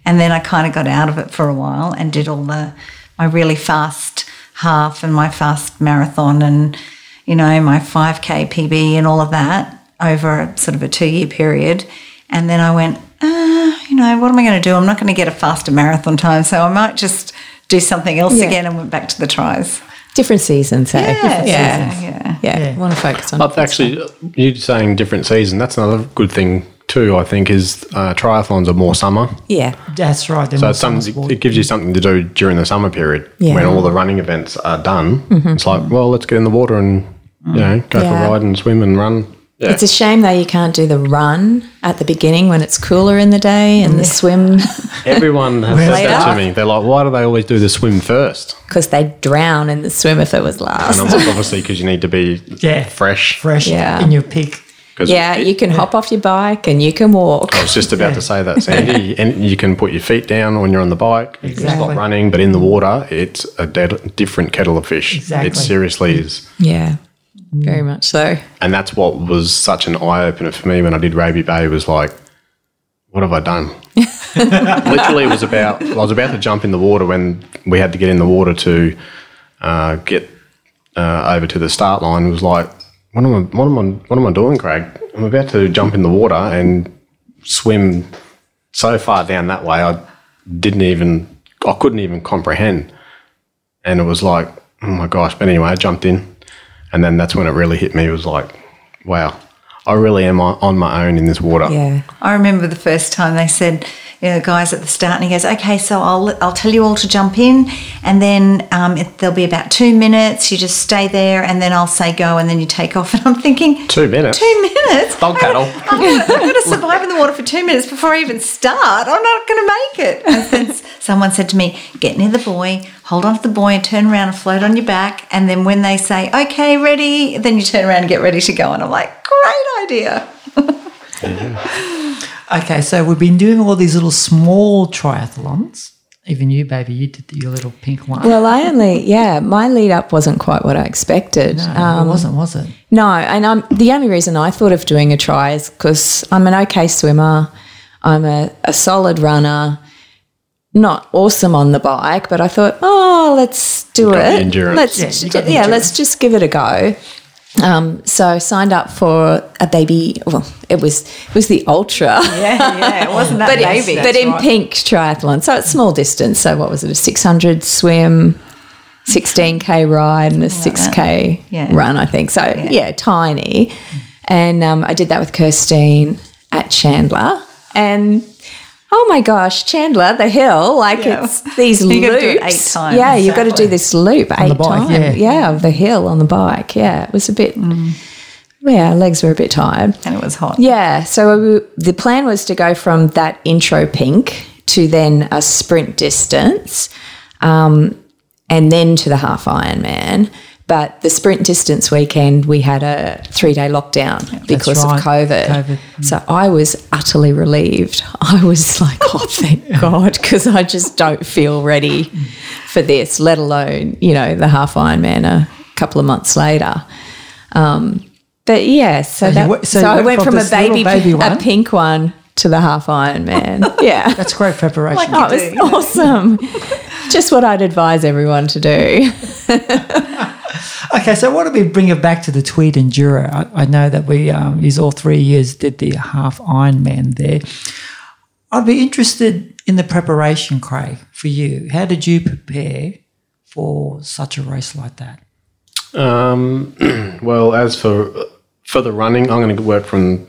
And then I kind of got out of it for a while and did all the my really fast half and my fast marathon and you know my 5k PB and all of that over a sort of a two year period. And then I went, uh, you know, what am I going to do? I'm not going to get a faster marathon time, so I might just do something else Yeah. again and went back to the tries. Different seasons, eh? hey? Yeah, yeah. yeah. Yeah. Yeah. Want to focus on But actually, you saying different season, that's another good thing too, I think, is uh, triathlons are more summer. Yeah. That's right. So it's some, it gives you something to do during the summer period Yeah. when all the running events are done. Mm-hmm. It's like, well, let's get in the water and, you mm. know, go Yeah. for a ride and swim and run. Yeah. It's a shame though you can't do the run at the beginning when it's cooler in the day and the swim Everyone has said that to me. They're like, why do they always do the swim first? because they drown in the swim if it was last. I'm obviously, because you need to be yeah, fresh. fresh Yeah. in your peak. 'Cause Yeah, it- you can hop off your bike and you can walk. I was just about to say that, Sandy. And you can put your feet down when you're on the bike. You can Exactly. stop running, but in the water, it's a dead, different kettle of fish. Exactly. It seriously is. Yeah, very much so. And that's what was such an eye opener for me when I did Raby Bay. Was like, what have I done? Literally, it was about. I was about to jump in the water when we had to get in the water to uh, get uh, over to the start line. It was like, what am I? What am I? What am I doing, Craig? I'm about to jump in the water and swim so far down that way. I didn't even. I couldn't even comprehend. And it was like, oh my gosh. But anyway, I jumped in. And then that's when it really hit me. It was like, wow, I really am on on my own in this water. Yeah. I remember the first time they said, you know, guys at the start, and he goes, "Okay, so I'll I'll tell you all to jump in, and then um, it, there'll be about two minutes. You just stay there, and then I'll say go, and then you take off." And I'm thinking, Two minutes. two minutes? Dog paddle. I'm going to survive in the water for two minutes before I even start. I'm not going to make it. And then s- someone said to me, get near the buoy, hold on to the buoy and turn around and float on your back. And then when they say, okay, ready, then you turn around and get ready to go. And I'm like, great idea. Okay, so we've been doing all these little small triathlons. Even you, baby, you did your little pink one. Well, I only, yeah, my lead up wasn't quite what I expected. no, Um, it wasn't, was it? No, and I'm the only reason I thought of doing a try is because I'm an okay swimmer. I'm a, a solid runner, not awesome on the bike, but I thought, oh, let's do it. endurance. Let's Yeah, you got yeah, let's just give it a go. Um, so signed up for a baby. Well, it was it was the ultra. Yeah, yeah, it wasn't that but, baby. but in pink triathlon. So it's small distance. So what was it? A 600 swim, 16k ride, and a 6k Yeah. run, I think. So yeah, tiny. And um, I did that with Kirstine at Chandler. And oh my gosh, Chandler, the hill, like Yeah. it's these You loops. do it eight times, Yeah, you've got to do this loop eight times. yeah. Yeah, of the hill on the bike. Yeah, it was a bit. Yeah, legs were a bit tired. and it was hot. Yeah. So we, the plan was to go from that intro pink to then a sprint distance, um, and then to the half Ironman. But the sprint distance weekend, we had a three day lockdown because right. of COVID. COVID. So I was utterly relieved. I was like, oh, thank God, because I just don't feel ready for this, let alone, you know, the half Ironman a couple of months later. Um, but yeah, so, you that, went- so so, I went went from from a baby, baby a pink one to the half Ironman. Yeah. That's great preparation. Oh, it was awesome. Just what I'd advise everyone to do. Okay, so what do we bring it back to the Tweed Enduro? I, I know that we, um, all three years did the half Ironman there. I'd be interested in the preparation, Craig, for you. How did you prepare for such a race like that? Um, well, as for for the running, I'm going to work from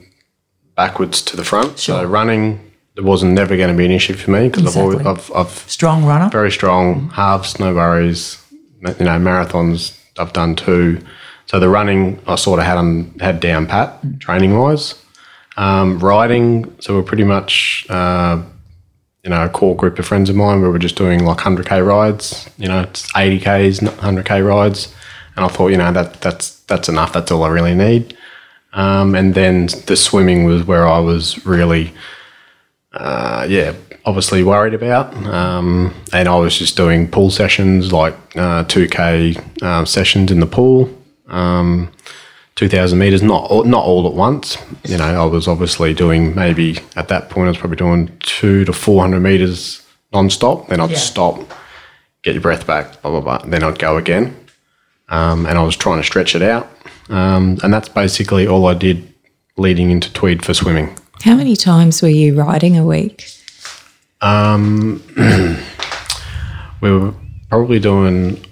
backwards to the front. So running, there wasn't never going to be an issue for me because I've always Exactly. I've, I've Strong runner? very strong halves, no worries. You know, marathons I've done too. So the running I sort of had on had down pat training wise. Um, riding, so we're pretty much uh, you know a core group of friends of mine. We were just doing like hundred k rides. You know, it's eighty k's, hundred k rides, and I thought you know that that's that's enough. That's all I really need. Um, and then the swimming was where I was really uh, yeah, obviously worried about. Um, and I was just doing pool sessions, like uh, 2K um, sessions in the pool, um, 2,000 meters, not all, not all at once. You know, I was obviously doing maybe at that point, I was probably doing two to 400 meters non-stop. Then I'd Yeah. stop, get your breath back, blah, blah, blah. Then I'd go again. Um, and I was trying to stretch it out. Um, and that's basically all I did leading into Tweed for swimming. How many times were you riding a week? Um, we were probably doing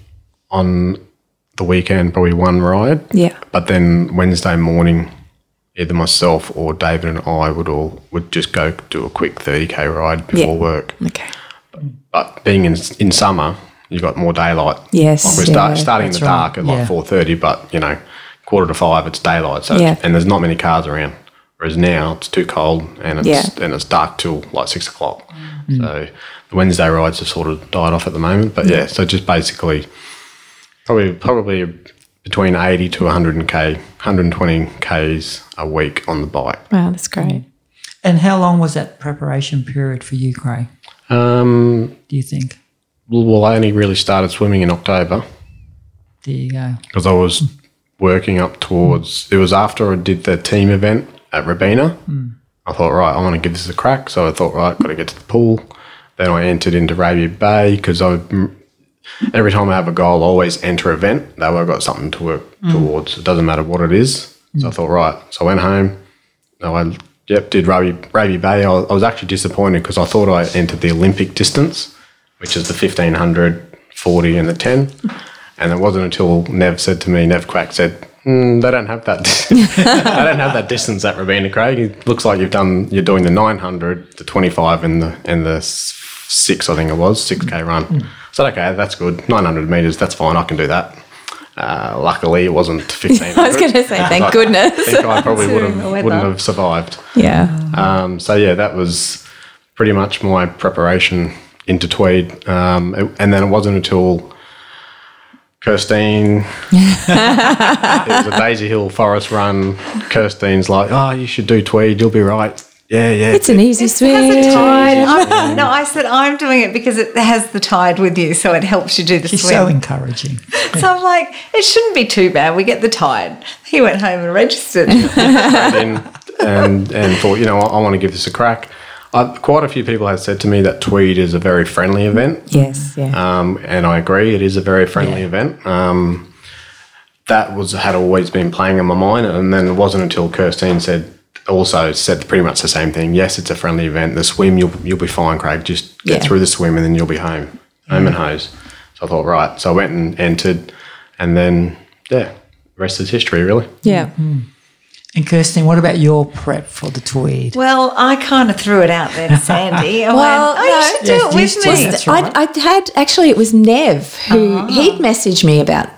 on the weekend probably one ride, Yeah. but then Wednesday morning, either myself or David and I would all would just go do a quick thirty k ride before Yeah. work. Okay. But being in in summer, you've got more daylight. Yes, like we're start, yeah, starting in the right, dark at yeah. like four thirty, but you know, quarter to five it's daylight. So Yeah. and there's not many cars around. Whereas now it's too cold and it's Yeah. and it's dark till like six o'clock. So the Wednesday rides have sort of died off at the moment. But yeah, so just basically probably probably between 80 to 100 k, 120 k's a week on the bike. Wow, that's great. And how long was that preparation period for you, Craig? Um, Do you think? well, I only really started swimming in October There you go. because I was working up towards. It was after I did the team event at Rabina. Hmm. I thought, right, I want to give this a crack. So I thought, right, got to get to the pool. Then I entered into Raby Bay because I mm, every time I have a goal, I always enter event. That way I've got something to work hmm. towards. It doesn't matter what it is. So I hmm. thought, right. So I went home. No, I yep did Raby, Raby Bay. I, I was actually disappointed because I thought I entered the Olympic distance, which is the 1500, 40 and the 10. And it wasn't until Nev said to me, Nev Quack said, mm, "They don't have that. they don't have that distance at Rabina, Craig. It looks like you've done. You're doing the 900, the 25, and the and the six. I think it was six k run. I said, okay, that's good. 900 meters. That's fine. I can do that. Uh, luckily, it wasn't 15. I was going to say, thank I goodness. think I probably would have wouldn't have survived. Yeah. Um, so yeah, that was pretty much my preparation into Tweed, um, it- and then it wasn't until Kirstine. it was a Daisy Hill Forest run. Kirstine's like, "Oh, you should do Tweed. You'll be right." Yeah, yeah. It's an easy It has swim. a tide. I'm- no, I said I'm doing it because it has the tide with you, so it helps you do the She's swim. so encouraging. So I'm like, it shouldn't be too bad. We get the tide. He went home and registered. in and and thought, you know, I, I want to give this a crack. I, quite a few people have said to me that Tweed is a very friendly event. Yes, yeah. Um, and I agree, it is a very friendly Yeah. event. Um, that was had always been playing in my mind, and then it wasn't until Kirstine said also said pretty much the same thing. Yes, it's a friendly event. The swim, you'll you'll be fine, Craig. Just get Yeah. through the swim, and then you'll be home, home and hose. So I thought, right. So I went and entered, and then yeah, rest is history, really. yeah. And Kirsten, what about your prep for the Tweed? well, I kind of threw it out there to Sandy. I Well, went, oh, you should do Yes, it with me. That's right. I, I had actually it was Nev who ah. he'd messaged me about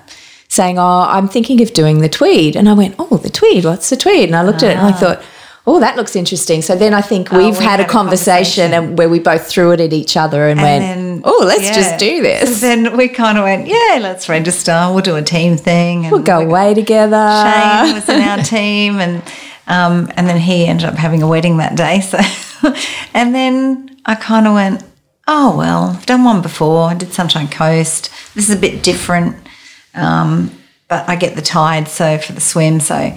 saying, "Oh, I'm thinking of doing the tweed," and I went, "Oh, the tweed? What's the tweed?" And I looked at it and I ah. thought. Oh, that looks interesting. So then I think we've we had, a had a conversation, conversation. and where we both threw it at each other and, went, "Oh, let's yeah. just do So this. then we kind of went, yeah, let's register. We'll do a team thing. And we'll go away together." Shane was in our team, and um, and then he ended up having a wedding that day. So, and then I kind of went, oh well, I've done one before. I did Sunshine Coast. This is a bit different, um, but I get the tide. So for the swim, so.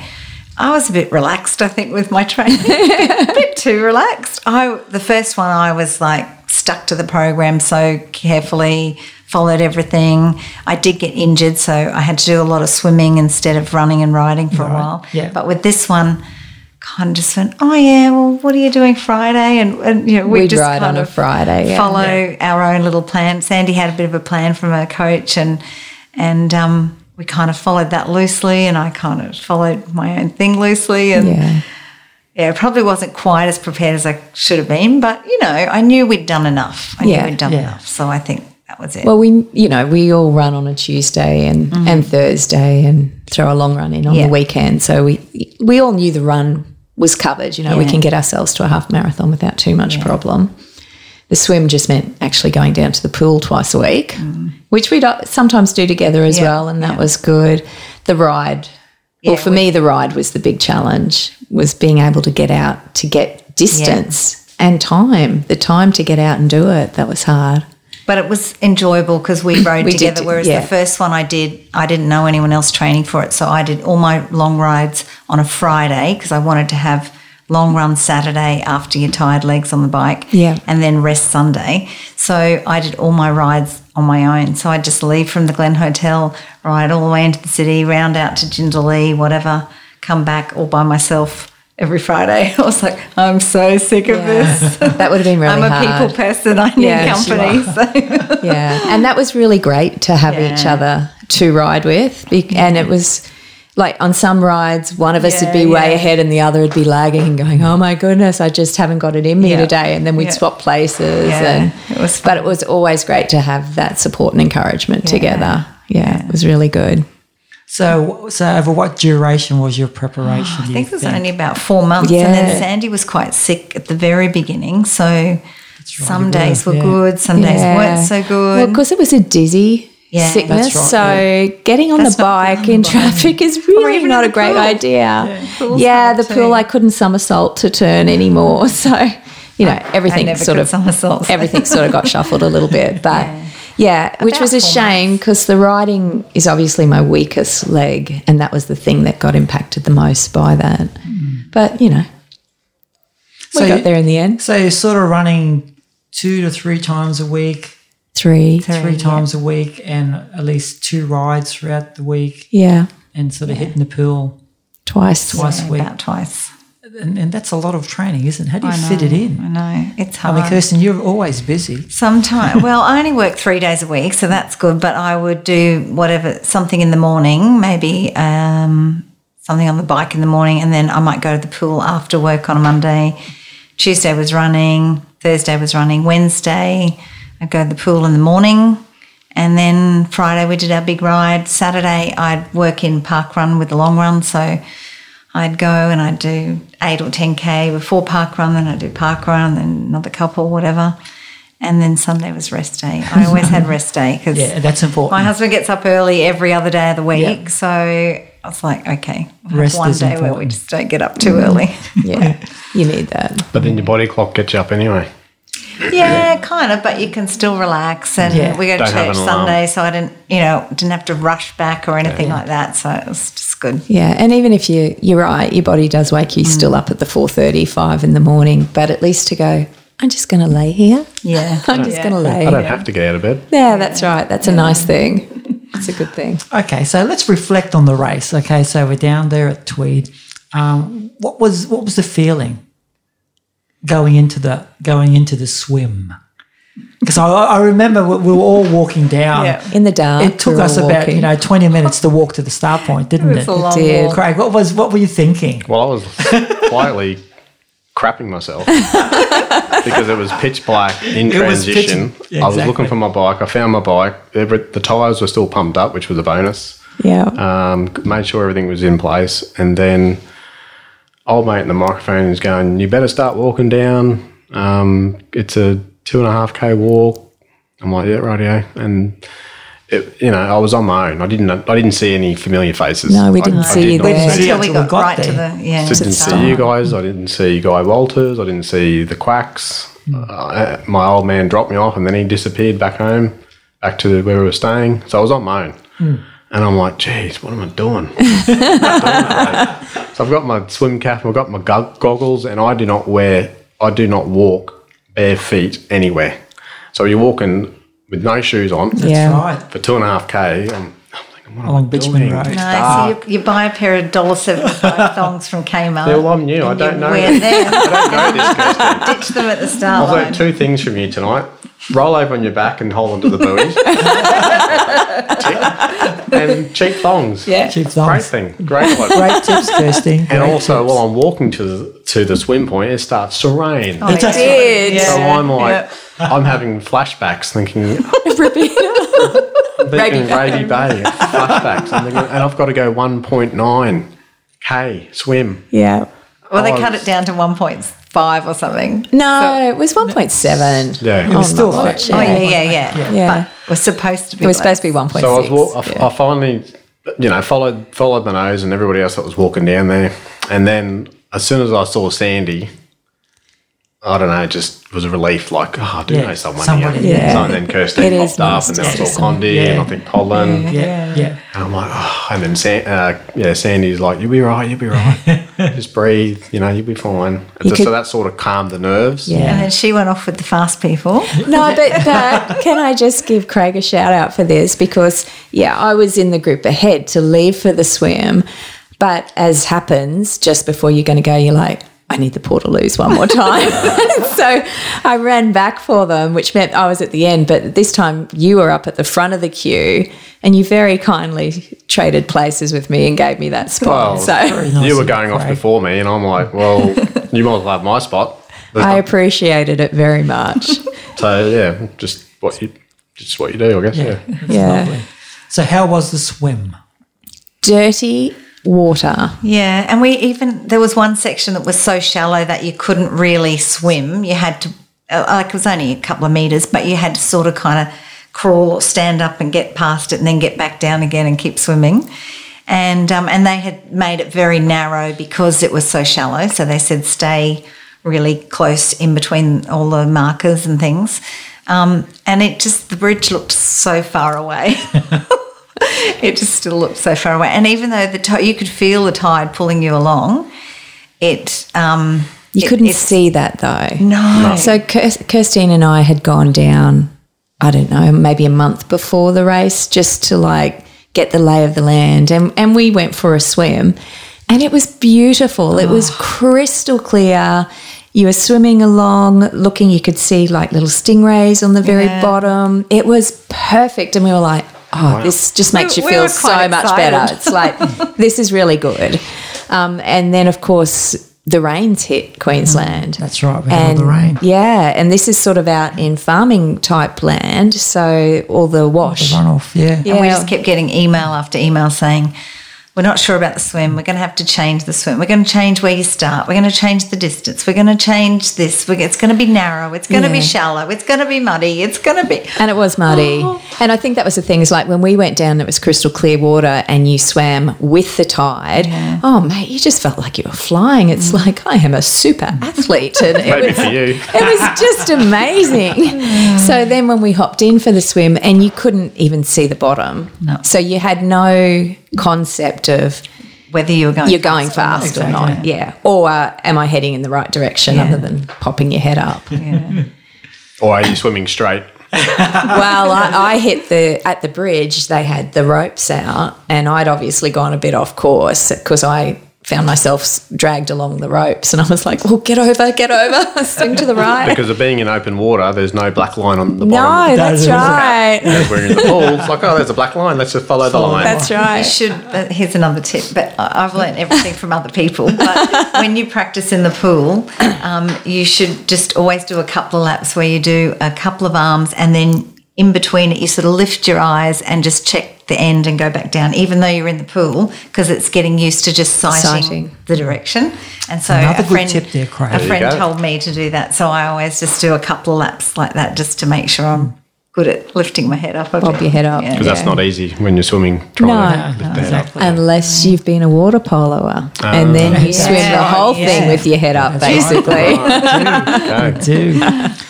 I was a bit relaxed, I think, with my training. a bit, a bit too relaxed. I the first one, I was like stuck to the program so carefully, followed everything. I did get injured, so I had to do a lot of swimming instead of running and riding for a while. yeah. But with this one, kind of just went, oh yeah, well, what are you doing Friday? And, and you know, we We'd just ride kind on a Friday, yeah. follow our own little plan. Sandy had a bit of a plan from her coach, and and um, we kind of followed that loosely, and I kind of followed my own thing loosely, and Yeah. yeah, it probably wasn't quite as prepared as I should have been, but you know, I knew we'd done enough. I Yeah, knew we'd done yeah. enough, so I think that was it. Well, we, you know, we all run on a Tuesday and, and Thursday and throw a long run in on Mm-hmm. Yeah. the weekend. So we we all knew the run was covered. You know, we can get ourselves to a half marathon without too much problem. The swim just meant actually going down to the pool twice a week, which we do sometimes do together as Mm. Yeah, well, and that yeah. was good. The ride, well, Yeah, for me, the ride was the big challenge. Was being able to get out to get distance and time, the time to get out and do it. That was hard. but it was enjoyable because we rode We together. do- whereas the first one I did, I didn't know anyone else training for it, so I did all my long rides on a Friday because I wanted to have long run Saturday after your tired legs on the bike, Yeah. and then rest Sunday. So I did all my rides on my own. So I'd just leave from the Glen Hotel, ride all the way into the city, round out to Jindalee, whatever, come back all by myself. Every Friday, I was like, I'm so sick of this. That would have been really I'm a hard. people person. I need Yeah, company. So. yeah, and that was really great to have each other to ride with. And it was like on some rides, one of us would be Yeah, way ahead and the other would be lagging and going, "Oh my goodness, I just haven't got it in me Yeah. today." And then we'd Yeah. swap places, Yeah, and it was but it was always great to have that support and encouragement together. Yeah, it was really good. So, so over what duration was your preparation? I think it was only about four months, and then Sandy was quite sick at the very beginning. So some days were, were yeah. good, some days weren't so good. Well, good. because it was a dizzy Yeah. sickness. Right, so getting on That's the bike in traffic is really not a great pool. idea. Yeah, Pool's the hard pool too. I couldn't somersault to turn anymore. So you know everything sort of somersault. everything sort of got shuffled a little bit, but. Yeah, which About was a shame because the riding is obviously my weakest leg, and that was the thing that got impacted the most by that. Mm. But you know, we So got you- there in the end. So you're sort of running two to three times a week, Three, three times a week, and at least two rides throughout the week, yeah, and sort of hitting the pool twice. twice Yeah, a week. about twice. And, and that's a lot of training, isn't it? How do you I fit it in? I know it's hard. I mean, Kirsten, you're always busy. Sometimes, well, I only work three days a week, so that's good. But I would do whatever, something in the morning, maybe um, something on the bike in the morning, and then I might go to the pool after work on a Monday. Tuesday was running, Thursday was running, Wednesday I'd go to the pool in the morning, and then Friday we did our big ride. Saturday I'd work in park run with the long run, so I'd go and I'd do eight or 10K before park run, then I'd do park run, then another couple, whatever. And then Sunday was rest day. I always had rest day because Yeah, that's important. my husband gets up early every other day of the week. So I was like, okay, we'll have Rest one is day where we just don't get up too early. Mm. Yeah, you need that. But then your body clock gets you up anyway. yeah, kind of, but you can still relax. And Yeah. we go to Don't church. Sunday, so I didn't, you know, didn't have to rush back or anything like that. So it was just good. Yeah, and even if you you're right, your body does wake you still up at the 4:30, 5 in the morning, but at least to go, I'm just going to lay here. Yeah. I'm just Yeah. going to lay. I don't have to get out of bed. Yeah, that's right. That's a nice thing. It's a good thing. Okay, so let's reflect on the race. Okay, so we're down there at Tweed. Um, what was what was the feeling going into the going into the swim? Because I, I remember we we were all walking down. Yeah. In the dark. It took us about walking. you know twenty minutes to walk to the start point, didn't it? It's a long did. walk. Craig, what was what were you thinking? Well, I was quietly crapping myself because it was pitch black in It was pitch- transition. yeah, I was exactly. looking for my bike. I found my bike. Every, the tyres were still pumped up, which was a bonus. Yeah. Um, made sure everything was in place, and then old mate in the microphone is going, "You better start walking down. Um, it's a two and a half k walk." I'm like, "Yeah, radio." And it, you know, I was on my own. I didn't. I didn't see any familiar faces. No, we didn't I see did you not there. see- Until we got, got right to there. the, yeah. didn't see you guys. I didn't see Guy Walters. I didn't see the quacks. Uh, my old man dropped me off, and then he disappeared back home, back to where we were staying. So I was on my own, and I'm like, "Geez, what am I doing?" so I've got my swim cap, I've got my gog- goggles, and I do not wear. I do not walk bare feet anywhere. So you're walking with no shoes on Yeah. Right. for two and a half k. I'm, Along I Bitchman doing? Road. It's No, dark. so you, you buy a pair of dollar seventy five thongs from Kmart. Yeah, well, I'm new. I don't know. Wear them, I don't know this, Kirsty. ditch them at the start I've learned two things from you tonight. Roll over on your back and hold onto the buoys. And cheap thongs. Yeah. Cheap Great thing. Great one. Great tips, Kirsty. And Great also, tips. while I'm walking to the, to the swim point, it starts to rain. Oh, It does. did. so I'm like, Yeah. I'm having flashbacks, thinking, Ripping- thinking Raby Raby Bay flashbacks, I'm thinking, and I've got to go 1.9 k swim. yeah. Well, they Oh, cut it down to 1.5 or something. No, it was 1.7. Yeah. Oh it was on still my fat. watch, Oh, yeah, yeah. yeah, yeah. Yeah. But we're supposed to be. It was less. supposed to be 1.6. So I, was wa- I, yeah. I finally, you know, followed followed my nose and everybody else that was walking down there, and then as soon as I saw Sandy, I don't know, it just was a relief. Like, oh, I do Yeah, know someone somebody, here. yeah. So and then Kirsty It is popped up, nice and to then I see saw someone. Condi, and I think Colin, Yeah, yeah. and I'm like, oh, and then San, uh, yeah, Sandy's like, you'll be right, you'll be right, just breathe, you know, you'll be fine. And You so, could- so that sort of calmed the nerves. Yeah. And then she went off with the fast people. No, but, but can I just give Craig a shout out for this? Because, yeah, I was in the group ahead to leave for the swim. But as happens, just before you're going to go, you're like, I need the Portaloos one more time. so I ran back for them, which meant I was at the end. But this time you were up at the front of the queue and you very kindly traded places with me and gave me that spot. Well, so nice You were going off before me, and I'm like, well, you might as well have my spot. There's I no- appreciated it very much. So yeah, just what you just what you do, I guess. Yeah, Yeah. Yeah. So how was the swim? Dirty water. Yeah, and we even there was one section that was so shallow that you couldn't really swim. You had to uh, like it was only a couple of meters, but you had to sort of kind of crawl or stand up and get past it and then get back down again and keep swimming. And um, and they had made it very narrow because it was so shallow. So they said stay really close in between all the markers and things. Um, and it just the bridge looked so far away. it just still looked so far away. And even though the t- you could feel the tide pulling you along, it um, You it- couldn't see that though. No. So Kir- Kirstine and I had gone down, I don't know, maybe a month before the race just to like get the lay of the land. And, and we went for a swim and it was beautiful. It was crystal clear. You were swimming along, looking, you could see like little stingrays on the very Yeah. bottom. It was perfect. And we were like, oh, this just makes We- you feel were so quite much better. It's like, this is really good. Um, and then, of course, the rains hit Queensland. That's right. We had all the rain. Yeah, and this is sort of out in farming type land, so all the The wash. runoff, yeah. Yeah. And we just kept getting email after email saying, we're not sure about the swim. We're going to have to change the swim. We're going to change where you start. We're going to change the distance. We're going to change this. We're, it's going to be narrow. It's going to be shallow. It's going to be muddy. It's going to be. And it was muddy. Oh. And I think that was the thing is like when we went down, it was crystal clear water and you swam with the tide. Oh, mate, you just felt like you were flying. It's mm. like, I am a super athlete. And it Maybe was, for you. it was just amazing. so then when we hopped in for the swim and you couldn't even see the bottom. No. So you had no concept of Whether you were going you're going fast or Exactly. not. Yeah. Or uh, am I heading in the right direction Yeah. other than popping your head up? Or are you swimming straight? well, I, I hit the at the bridge. They had the ropes out, and I'd obviously gone a bit off course because I found myself dragged along the ropes, and I was like, "Well, get over, get over, swing to the right." Because of being in open water, there's no black line on the no, bottom. that's That is- right. As we're in the pool, it's like, oh, there's a black line. Let's just follow the line. That's right. You right. should. But here's another tip. But I- I've learned everything from other people. But when you practice in the pool, um, you should just always do a couple of laps where you do a couple of arms, and then in between it, you sort of lift your eyes and just check the end and go back down, even though you're in the pool, because it's getting used to just sighting, Sighting. the direction. And so Another a good friend, tip there, Craig. a There friend told me to do that. So I always just do a couple of laps like that, just to make sure I'm good at lifting my head up. a Bob bit. your head up. Yeah. Because that's not easy when you're swimming. Trying No. to No, lift the head up. exactly. Unless you've been a water poloer, and ah. then you swim the whole Yeah. thing with your head up, basically. Okay. do.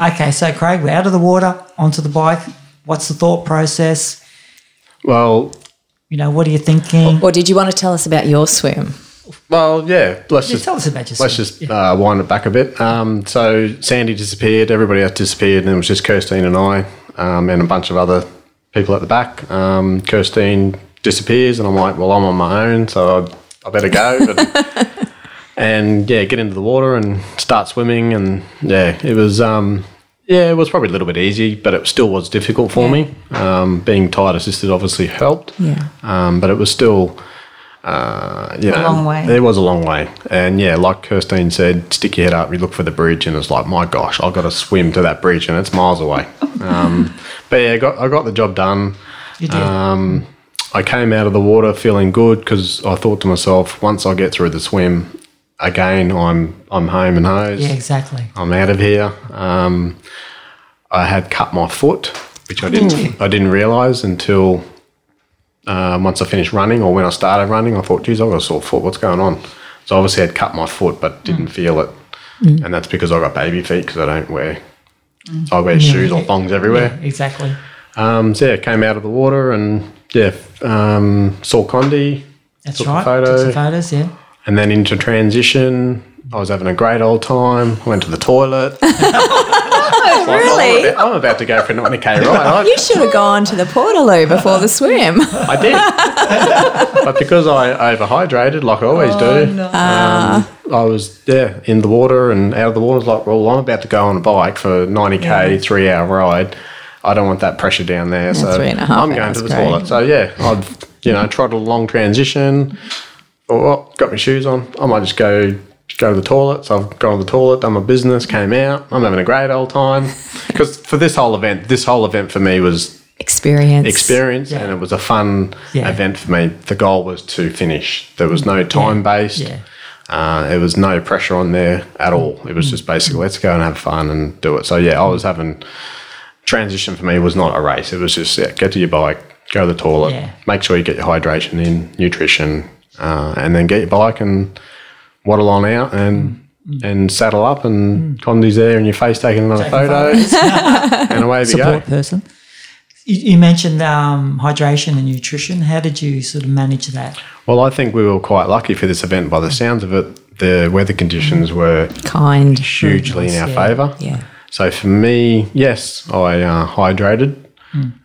okay, so Craig, we're out of the water, onto the bike. What's the thought process? Well, You know, what are you thinking? Or did you want to tell us about your swim? well, yeah. Let's Just just tell us about yourself. Let's just uh, wind it back a bit. Um, so Sandy disappeared, everybody else disappeared, and it was just Kirstine and I, um, and a bunch of other people at the back. Um, Kirstine disappears, and I'm like, well, I'm on my own, so I, I better go. But, and yeah, get into the water and start swimming, and yeah, it was. Um, yeah, it was probably a little bit easy, but it still was difficult for me. Um, being tide assisted obviously helped. Yeah. Um, but it was still, uh, you know, long way. It was a long way, and yeah, like Kirstine said, stick your head up. You look for the bridge, and it's like, my gosh, I've got to swim to that bridge, and it's miles away. Um, but yeah, I got I got the job done. You did. Um, I came out of the water feeling good because I thought to myself, once I get through the swim, again, I'm I'm home and hosed. yeah, exactly. I'm out of here. Um, I had cut my foot, which I didn't I didn't realise until uh, once I finished running or when I started running. I thought, geez, I've got a sore foot. What's going on? So obviously, I'd cut my foot, but didn't feel it, and that's because I got baby feet because I don't wear. I wear shoes or thongs everywhere. Yeah, exactly. Um, so yeah, came out of the water and yeah, um, saw Condi, That's right. photo. Took some photos, yeah. And then into transition. I was having a great old time. Went to the toilet. Oh, really? I'm about to go for a 90k ride. You should have gone to the Portaloo before the swim. I, I did, but because I overhydrated, like I always do, um, I was yeah in the water and out of the water. I was like, well, I'm about to go on a bike for 90k, three hour ride. I don't want that pressure down there, so three and a half I'm going to the great. toilet. So yeah, I've you know trotted long transition. Oh, oh, got my shoes on. I might just go go to the toilet. So I've gone to the toilet, done my business, came out. I'm having a great old time because for this whole event, this whole event for me was Experience. experience and it was a fun Yeah. event for me. The goal was to finish. There was no time based. Yeah. Uh, it was no pressure on there at all. It was just basically let's go and have fun and do it. So yeah, I was having transition for me was not a race. It was just yeah, get to your bike, go to the toilet, Yeah. make sure you get your hydration in, nutrition, uh, and then get your bike and waddle on out and and saddle up and Condi's there and your face taking another photo, and away we Support go. person. You, you mentioned um, hydration and nutrition. How did you sort of manage that? Well, I think we were quite lucky for this event. By the sounds of it, the weather conditions were Kind. hugely in our yeah. favour. Yeah. So for me, yes, I uh, hydrated.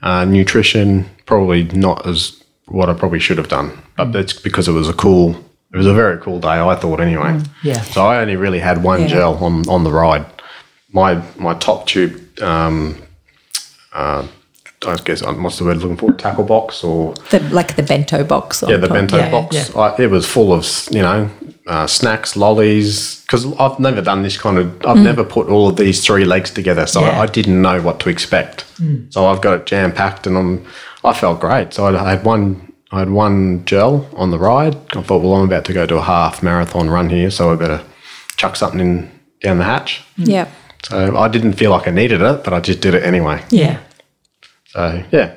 Uh, nutrition probably not as what I probably should have done, but that's because it was a cool. It was a very cool day, I thought anyway. Yeah. So I only really had one Yeah. gel on on the ride. My my top tube. Um, uh, I guess what's the word looking for? Tackle box or The, like the bento box. on yeah, the top. bento Yeah, box. yeah. I, it was full of you know uh, snacks, lollies. Because I've never done this kind of. I've never put all of these three legs together, so Yeah. I, I didn't know what to expect. So I've got it jam packed, and I'm. I felt great. So I, I had one. I had one gel on the ride. I thought, well, I'm about to go to a half marathon run here, so I better chuck something in down the hatch. Yeah. So I didn't feel like I needed it, but I just did it anyway. Yeah. So yeah,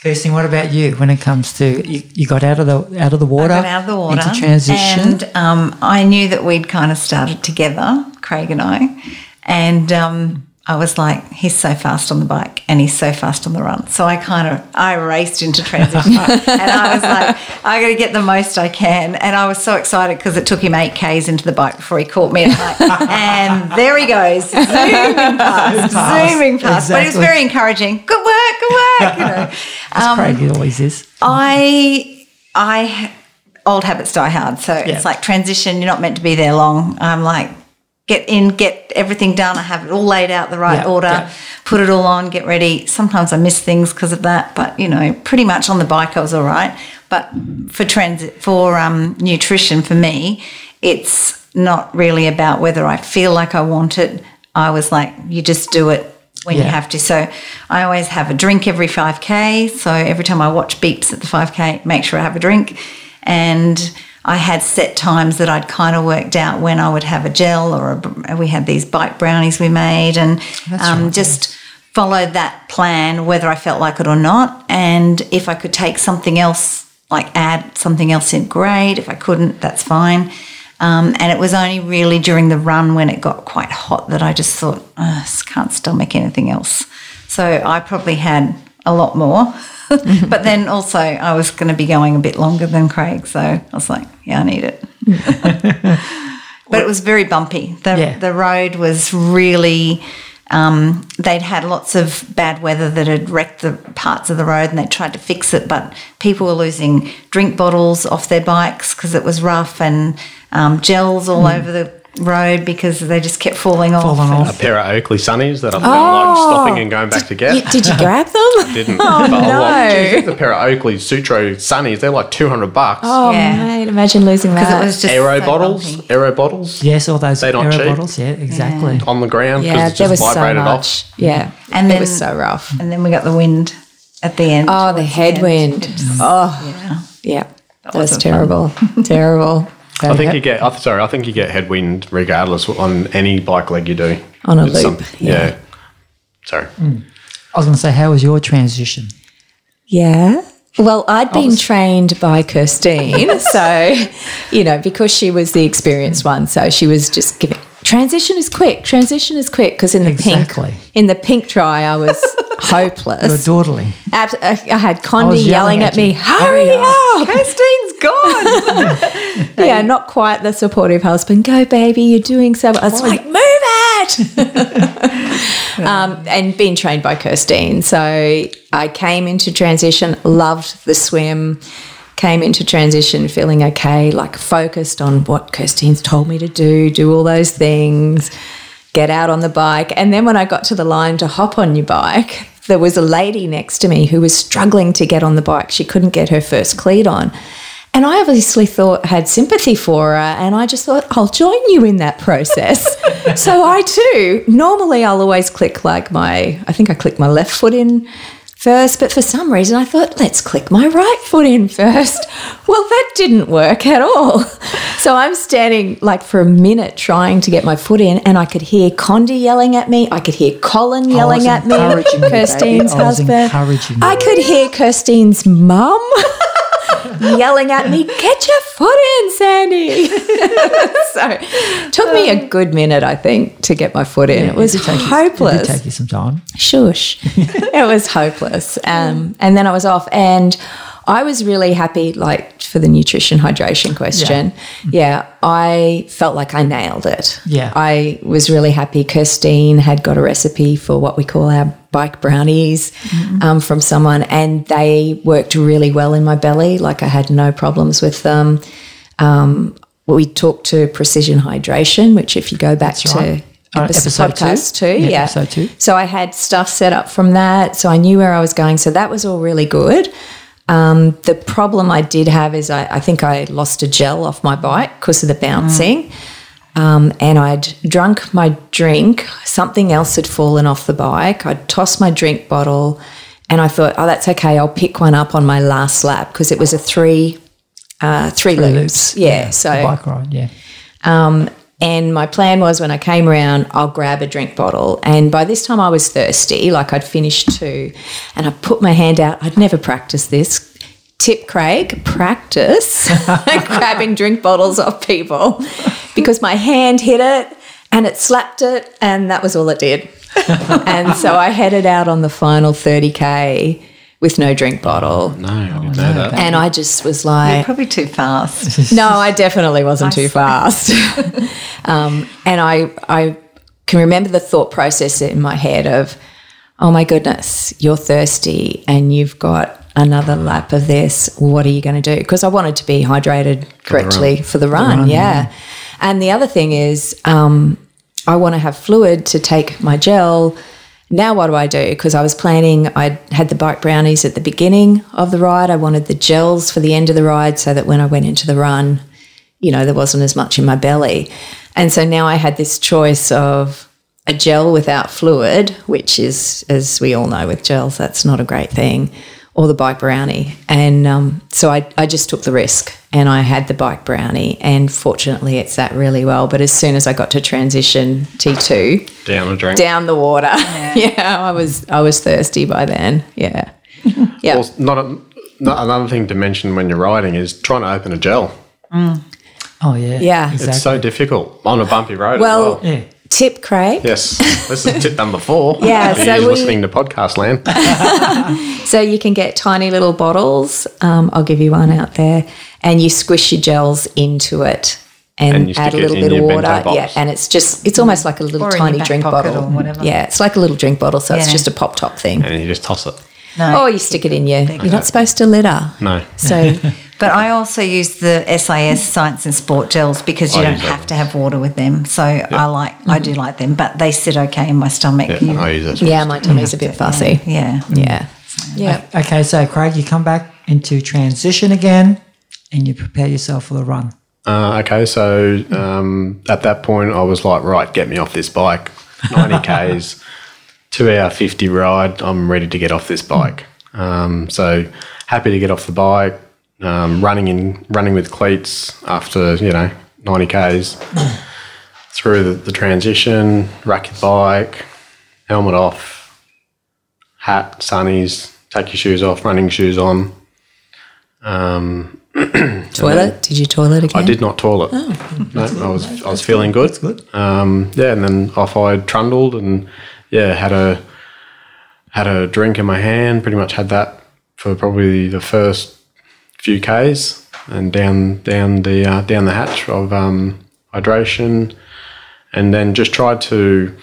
Kirsten, what about you when it comes to you, you got out of the out of the water, got out of the water. Into transition? and um, I knew that we'd kind of started together, Craig and I, and um, I was like, he's so fast on the bike and he's so fast on the run. So I kind of I raced into transition, and I was like, I got to get the most I can, and I was so excited because it took him eight k's into the bike before he caught me, and, like, and there he goes, zooming past, Past. zooming past. But it was very encouraging. Good work, good work. You know. Um, Craig it always is. I I old habits die hard. So Yeah. it's like transition. You're not meant to be there long. I'm like get in, get everything done. I have it all laid out the right Yeah, order. yeah. Put it all on. Get ready. Sometimes I miss things because of that, but you know, pretty much on the bike I was all right. But for transit for um, nutrition for me, it's not really about whether I feel like I want it. I was like, you just do it when you have to. So I always have a drink every 5K. So every time I watch beeps at the 5K, make sure I have a drink. And I had set times that I'd kind of worked out when I would have a gel or a, we had these bike brownies we made and um, right, just followed that plan whether I felt like it or not. And if I could take something else, like add something else in, great. If I couldn't, that's fine. Um, and it was only really during the run when it got quite hot that I just thought, "Ugh, I can't stomach anything else. So I probably had a lot more. but then also, I was going to be going a bit longer than Craig. So I was like, yeah, I need it. but it was very bumpy. The, Yeah. the road was really. Um, they'd had lots of bad weather that had wrecked the parts of the road and they tried to fix it, but people were losing drink bottles off their bikes because it was rough and um, gels all over the road because they just kept falling off. Falling and- off. a pair of Oakley sunnies that I oh. felt like stopping and going back to get. You- did you grab them? Didn't. Oh, but I no. geez, the pair of Oakley Sutro sunnies, they're like 200 bucks. Oh, Yeah. mate, imagine losing that. Because it was just Aero so bottles, bumpy. aero bottles Yes, all those They're not aero cheap. bottles. Yeah, exactly. on the ground because yeah, it there was just so vibrated much. off. Yeah, And it then- was so rough. And then we got the wind at the end. Oh, the towards end. headwind. Oh, yeah. yeah, that was wasn't terrible. terrible. I think you get. I- Sorry, I think you get headwind regardless on any bike leg you do. On a It's loop, yeah. yeah. Sorry. Hmm. I was going to say, how was your transition? Yeah. Well, I'd been was- trained by Kirstine. so, you know, because she was the experienced one, so she was just giving transition is quick, transition is quick. Because in the Exactly. pink, in the pink try, I was hopeless. You were dawdling. I had Condi yelling, yelling at, at me, hurry up. Kirstine's gone. yeah, not quite the supportive husband. Go, baby, you're doing so well. I was like, move it. um, and being trained by Kirstine. So I came into transition, loved the swim, came into transition feeling okay, like focused on what Kirstine's told me to do, do all those things, get out on the bike. And then when I got to the line to hop on your bike, there was a lady next to me who was struggling to get on the bike. She couldn't get her first cleat on. And I obviously thought had sympathy for her, and I just thought I'll join you in that process. so I too normally I'll always click like my I think I click my left foot in first, but for some reason I thought let's click my right foot in first. Well, that didn't work at all. So I'm standing like for a minute trying to get my foot in, and I could hear Condi yelling at me. I could hear Colin yelling at me. Kirstine's I husband. encouraging I could hear Kirstine's mum yelling at me, "Get your foot in, Sandy!" so took me a good minute, I think, to get my foot in. it was did take you- hopeless it did take you some time. shush. it was hopeless. Um, and then I was off, and I was really happy, like for the nutrition hydration question. Yeah. I felt like I nailed it. Yeah. I was really happy. Kirstine had got a recipe for what we call our bike brownies um, from someone, and they worked really well in my belly. Like I had no problems with them. Um, we talked to precision hydration, which if you go back That's to right. Uh, episode two. podcast two, Yeah, yeah, episode two. So I had stuff set up from that, so I knew where I was going. So that was all really good. Um, the problem I did have is I, I think I lost a gel off my bike because of the bouncing. Um, and I'd drunk my drink. Something else had fallen off the bike. I'd tossed my drink bottle, and I thought, "Oh, that's okay. I'll pick one up on my last lap because it was a three, uh, three, loops. Yeah, so bike ride, yeah. um, and my plan was when I came around, I'll grab a drink bottle. And by this time, I was thirsty, like I'd finished two. And I put my hand out. I'd never practiced this. Tip Craig, practice grabbing drink bottles off people because my hand hit it and it slapped it, and that was all it did. and so I headed out on the final 30K with no drink bottle. No, I didn't know that. And I just was like, Probably too fast. no, I definitely wasn't too fast. um, and I, I can remember the thought process in my head of, oh my goodness, you're thirsty and you've got another lap of this. What are you going to do? Because I wanted to be hydrated correctly for the run. yeah. And the other thing is, um, I want to have fluid to take my gel. Now, what do I do? Because I was planning, I had the bike brownies at the beginning of the ride. I wanted the gels for the end of the ride so that when I went into the run, you know, there wasn't as much in my belly. And so now I had this choice of a gel without fluid, which is, as we all know with gels, that's not a great thing, or the bike brownie. And um, so I, I just took the risk and I had the bike brownie. And fortunately, it sat really well. But as soon as I got to transition T2, Down a drink. down the water, yeah, I was I was thirsty by then. Yeah. Yeah. Well, not, a, not another thing to mention when you're riding is trying to open a gel. Oh, yeah. Yeah. Exactly. It's so difficult on a bumpy road. Well, as well. yeah. Tip Craig. yes, this is tip number four. Yeah, so you we- listening to podcast land. So you can get tiny little bottles. Um, I'll give you one out there, and you squish your gels into it and, And add a little bit of water. Yeah, and it's just it's almost like a little Or tiny drink bottle or whatever. Yeah, it's like a little drink bottle, so it's just a pop top thing. and you just toss it. No. Or you stick it in your. You're not supposed to litter. No. So But I also use the SIS Science in Sport gels because you I don't use that. have to have water with them. So I like, I do like them, but they sit okay in my stomach. Yeah, You- I use it. yeah, my tummy's a bit fussy. yeah. Yeah. Yeah. Okay, so Craig, you come back into transition again and you prepare yourself for the run. Uh, okay, so um, at that point, I was like, right, get me off this bike. 90 Ks, two hour 50 ride. I'm ready to get off this bike. Um, so happy to get off the bike, um, running in, running with cleats after, you know, 90 Ks through the, the transition, racket bike, helmet off, hat, sunnies, take your shoes off, running shoes on. Um, Toilet? Did you toilet again? I did not toilet. Oh, no, I was I was feeling good. That's good. Um, yeah, and then off I trundled and yeah had a had a drink in my hand. Pretty much had that for probably the first few k's and down down the uh, down the hatch of um, hydration, and then just tried to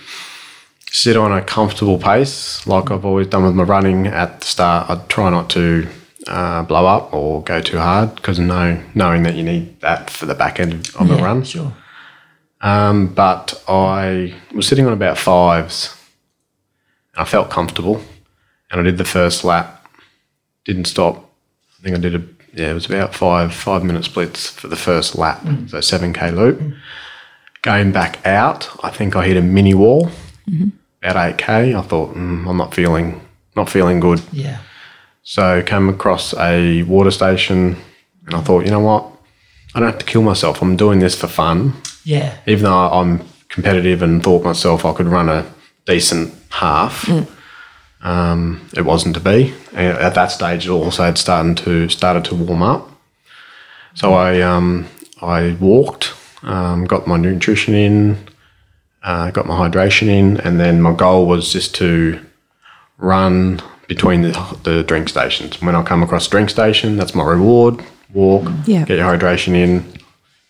sit on a comfortable pace like I've always done with my running at the start. I try not to uh, blow up or go too hard because know, knowing that you need that for the back end of the Yeah, run. Sure. Um, but I was sitting on about fives. And I felt comfortable, and I did the first lap. Didn't stop. I think I did a yeah. It was about five five minute splits for the first lap, mm. so seven k loop. Going back out, I think I hit a mini wall, mm-hmm. at eight k. I thought mm, I'm not feeling not feeling good. Yeah. So came across a water station, and I thought, you know what, I don't have to kill myself. I'm doing this for fun. Yeah. Even though I'm competitive and thought myself I could run a decent half, mm. Um, it wasn't to be. At that stage, it also had started to started to warm up. So I um, I walked, um, got my nutrition in, uh, got my hydration in, and then my goal was just to run between the, the drink stations. When I come across a drink station, that's my reward. Walk, Yeah. get your hydration in,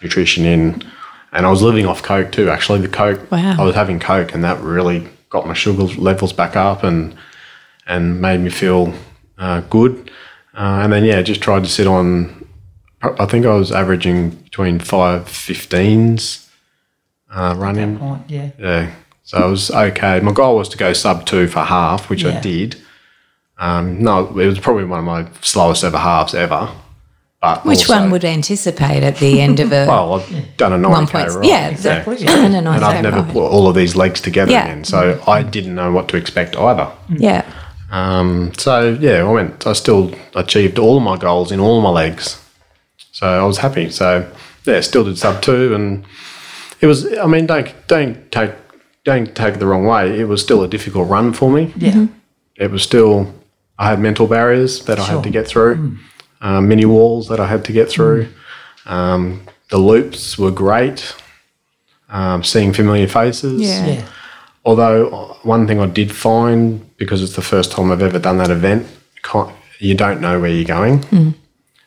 nutrition in, and I was living off Coke too. Actually, the Coke, Wow. I was having Coke, and that really got my sugar levels back up and and made me feel uh, good. Uh, and then yeah, just tried to sit on. I think I was averaging between five fifteens uh, running. Point, yeah. Yeah. So I was okay. My goal was to go sub two for half, which I did. Um, no, it was probably one of my slowest ever halves ever. But Which also- one would anticipate at the end of a Well, I've done a 90k one point? ride. Yeah, exactly. And a And I've never ride. put all of these legs together Yeah. again. So I didn't know what to expect either. Yeah. Um, so yeah, I went. I still achieved all my goals in all my legs. So I was happy. So yeah, still did sub two, and it was. I mean, don't don't take don't take it the wrong way. It was still a difficult run for me. Yeah. It was still. I had mental barriers that I had to get through, uh, mini walls that I had to get through. Um, the loops were great. Um, seeing familiar faces. Yeah. Yeah. Although uh, one thing I did find because it's the first time I've ever done that event, you don't know where you're going, mm.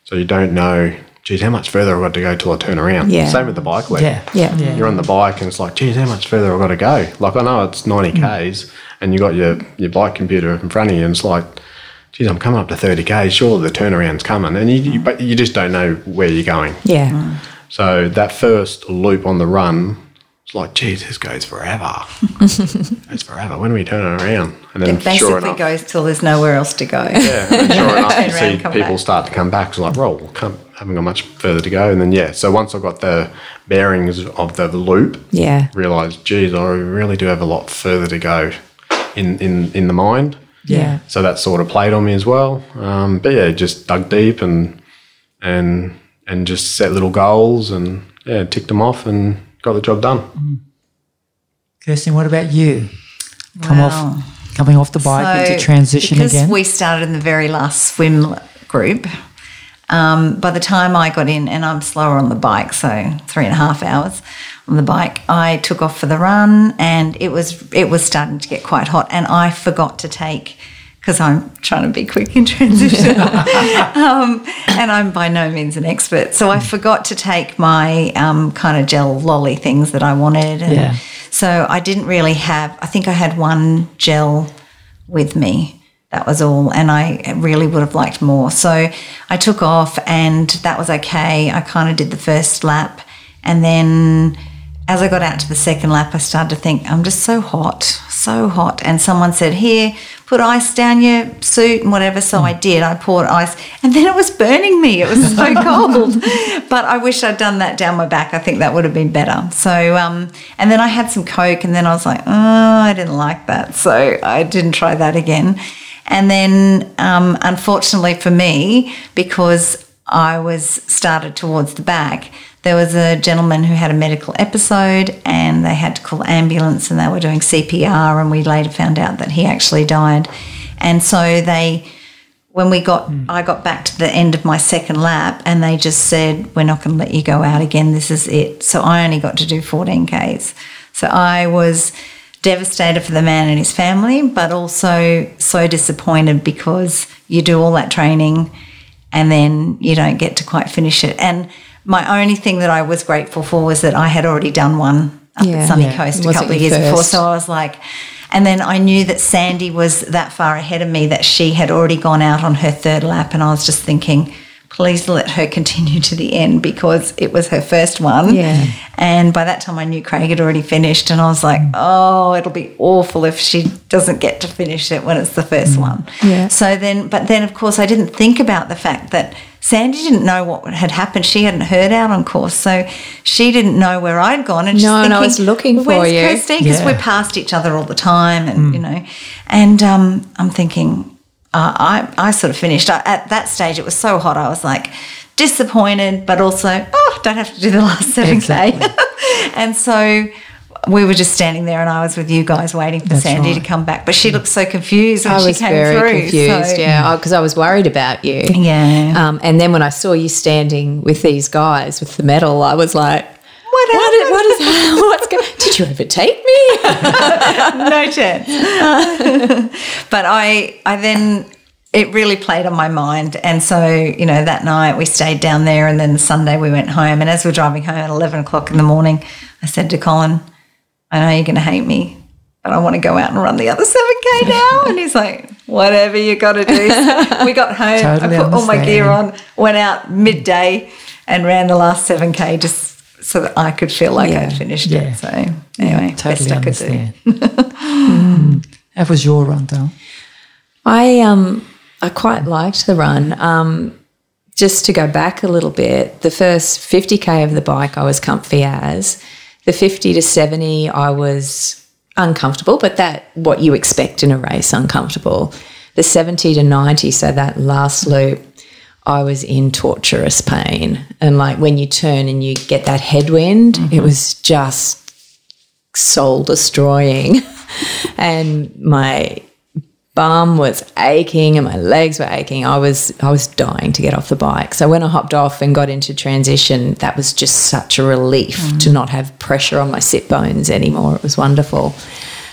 so you don't know. Geez, how much further I've got to go till I turn around? Yeah. Same with the bike leg. Yeah. Yeah. Yeah. You're on the bike and it's like, geez, how much further I've got to go? Like I know it's 90 mm. k's, and you got your your bike computer in front of you, and it's like, geez, I'm coming up to 30 k's. Surely the turnaround's coming, and you, you but you just don't know where you're going. Yeah. Mm. So that first loop on the run, it's like, geez, this goes forever. it's forever. When are we turning around? And then It basically sure enough, goes till there's nowhere else to go. yeah, and sure enough, you see people back. start to come back. It's like, roll, come, haven't got much further to go. And then yeah, so once I got the bearings of the loop, Yeah. realised, geez, I really do have a lot further to go in in in the mind. Yeah. So that sort of played on me as well. Um, but yeah, just dug deep and and and just set little goals and yeah, ticked them off and got the job done. Kirsten, what about you? Come Wow. off, coming off the bike into So, transition because again. we started in the very last swim group. Um, by the time I got in, and I'm slower on the bike, so three and a half hours on the bike, I took off for the run, and it was it was starting to get quite hot, and I forgot to take because I'm trying to be quick in transition, um, and I'm by no means an expert, so I forgot to take my um, kind of gel lolly things that I wanted, Yeah. so I didn't really have. I think I had one gel with me. That was all, and I really would have liked more. So I took off, and that was okay. I kind of did the first lap, and then as I got out to the second lap, I started to think, I'm just so hot, so hot. And someone said, Here, put ice down your suit and whatever. So I did. I poured ice, and then it was burning me. It was so cold. But I wish I'd done that down my back. I think that would have been better. So, um, and then I had some Coke, and then I was like, Oh, I didn't like that. So I didn't try that again. And then, um, unfortunately for me, because I was started towards the back, there was a gentleman who had a medical episode and they had to call ambulance and they were doing CPR and we later found out that he actually died. And so they when we got hmm. I got back to the end of my second lap and they just said we're not going to let you go out again this is it. So I only got to do 14 Ks. So I was devastated for the man and his family but also so disappointed because you do all that training and then you don't get to quite finish it. And my only thing that I was grateful for was that I had already done one up Yeah. at Sunny Yeah. Coast a couple of years before. So I was like, and then I knew that Sandy was that far ahead of me that she had already gone out on her third lap. And I was just thinking, please let her continue to the end because it was her first one. Yeah. And by that time, I knew Craig had already finished. And I was like, oh, it'll be awful if she doesn't get to finish it when it's the first one. Yeah. So then, but then, of course, I didn't think about the fact that Sandy didn't know what had happened. She hadn't heard out on course, so she didn't know where I'd gone. And she's No, and I was looking for Where's you." Kirsty? Because Yeah. we're past each other all the time, and you know, and um, I'm thinking, uh, I I sort of finished I, at that stage. It was so hot. I was like disappointed, but also oh, don't have to do the last 7K. Exactly. and so we were just standing there and I was with you guys waiting for That's Sandy right. to come back. But she looked so confused when I she was came very through. confused, so- yeah, because I was worried about you. Yeah. Um, and then when I saw you standing with these guys with the medal, I was like, What what is, what is what's going? Did you overtake me? no chance. but I, I then it really played on my mind, and so you know that night we stayed down there, and then Sunday we went home. And as we we're driving home at eleven o'clock in the morning, I said to Colin, "I know you're going to hate me." But I want to go out and run the other 7K now. And he's like, whatever you got to do. So we got home, Totally I put all my gear on, went out midday and ran the last 7K just so that I could feel like Yeah. I'd finished Yeah. it. So anyway, Totally best I could do. understand. Mm. How was your run, Dale? I um I quite liked the run. Um, just to go back a little bit, the first 50k of the bike I was comfy as. The 50 to 70 I was uncomfortable, but that what you expect in a race, uncomfortable. The 70 to 90, so that last loop, I was in torturous pain. And like when you turn and you get that headwind, mm-hmm. it was just soul destroying. and my bum was aching and my legs were aching. I was I was dying to get off the bike. So when I hopped off and got into transition, that was just such a relief to mm. not have pressure on my sit bones anymore. It was wonderful.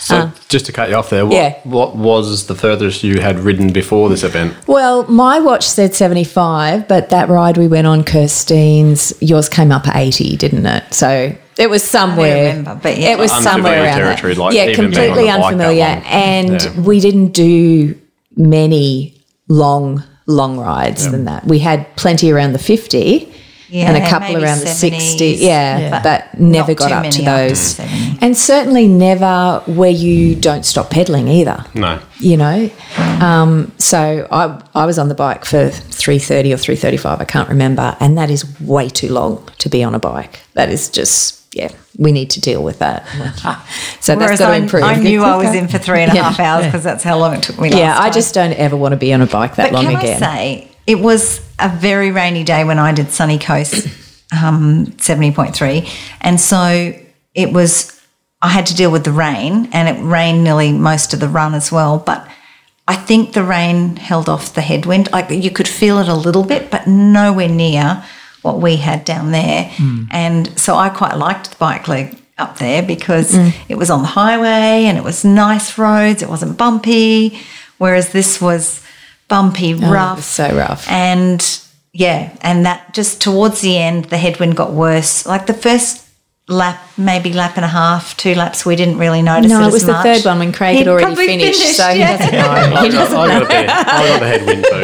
So ah. just to cut you off there, what, yeah. what was the furthest you had ridden before this event? Well, my watch said 75, but that ride we went on, Kirstein's, yours came up 80, didn't it? So it was somewhere. remember, but yeah. It was somewhere around territory, that. like yeah, even being on completely the bike that unfamiliar. And Yeah. we didn't do many long, long rides than that. We had plenty around the 50 and a couple maybe around the 60. Yeah, Yeah. but never got up to those. And certainly never where you don't stop pedaling either No. you know. Um, so I I was on the bike for three thirty or three thirty five. I can't remember, and that is way too long to be on a bike. That is just yeah. We need to deal with that. So that's Whereas got to I, improve. I knew I was in for three and a Yeah. half hours because that's how long it took me. Last yeah, I time. just don't ever want to be on a bike that But long can again. I say it was a very rainy day when I did Sunny Coast um, seventy point three, and so it was. I had to deal with the rain, and it rained nearly most of the run as well. But I think the rain held off the headwind. Like you could feel it a little bit, but nowhere near what we had down there. And so I quite liked the bike leg up there because it was on the highway and it was nice roads. It wasn't bumpy, whereas this was bumpy, Oh, rough. so rough. And yeah, and that just towards the end, the headwind got worse. Like the first lap, maybe lap and a half, two laps, we didn't really notice No, it, it as was the much. third one when Craig had He'd already probably finished, so he yeah. doesn't know. I He got, doesn't I know. got, the, I got the headwind too.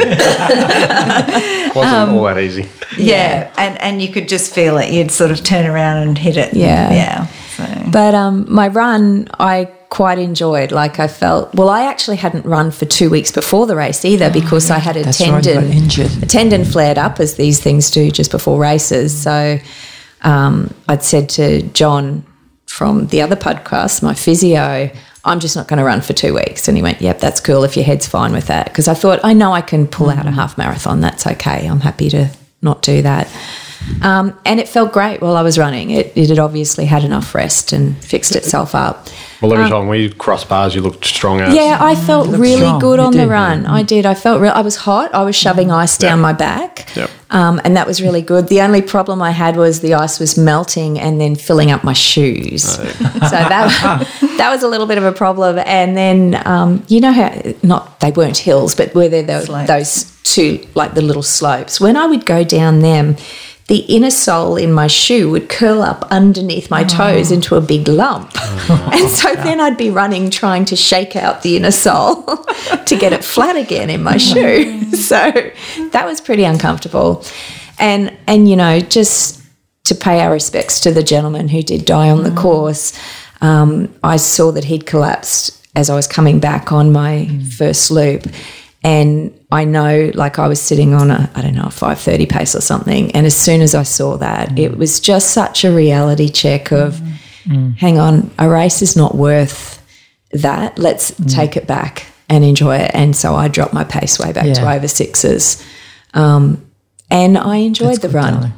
Wasn't all that easy. Yeah, and and you could just feel it. You'd sort of turn around and hit it. Yeah. yeah. So But um, my run, I quite enjoyed. Like I felt, well, I actually hadn't run for two weeks before the race either because I had a Oh, That's right, tendon got. A tendon flared up, as these things do just before races. So um, I'd said to John from the other podcast, my physio, I'm just not going to run for two weeks. And he went, Yep, that's cool if your head's fine with that. Because I thought, I know I can pull out a half marathon. That's okay. I'm happy to not do that. Um, and it felt great while I was running. It, it had obviously had enough rest and fixed itself up. Well, every time we crossed bars, you looked strong as. Yeah, I felt really strong. good You on the did, run. I did. I felt real. I was hot. I was shoving ice down Yeah. my back, Yep. um, and that was really good. The only problem I had was the ice was melting and then filling up my shoes. so that that was a little bit of a problem. And then um, you know how not they weren't hills, but were there those, those two like the little slopes? When I would go down them. The inner sole in my shoe would curl up underneath my toes into a big lump. and so then I'd be running trying to shake out the inner sole to get it flat again in my shoe. So that was pretty uncomfortable. And and you know, just to pay our respects to the gentleman who did die on the course, um, I saw that he'd collapsed as I was coming back on my first loop. And I know, like I was sitting on a, I don't know, a five thirty pace or something, and as soon as I saw that, mm. it was just such a reality check of, mm. hang on, a race is not worth that. Let's mm. take it back and enjoy it. And so I dropped my pace way back to over sixes, um, and I enjoyed That's the run. darling.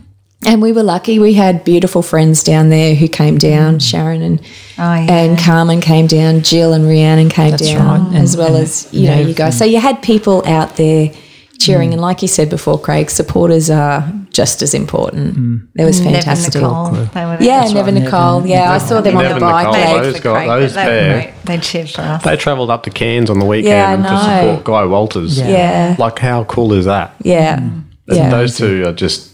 And we were lucky. We had beautiful friends down there who came down. Mm. Sharon and Oh, yeah. and Carmen came down. Jill and Rhiannon came That's down, right. as And- well and, as you you know know, you guys. So you had people out there cheering, mm. and like you said before, Craig, supporters are just as important. Mm. It was fantastic. Never Nicole. They were Yeah, That's Never right, Nicole. Never- yeah, I saw them on Never the bike. Nicole, They- those for Craig, those they, they cheered for us. They travelled up to Cairns on the weekend Yeah, I to know. support Guy Walters. Yeah. yeah, Like, how cool is that? yeah, yeah. Those two are just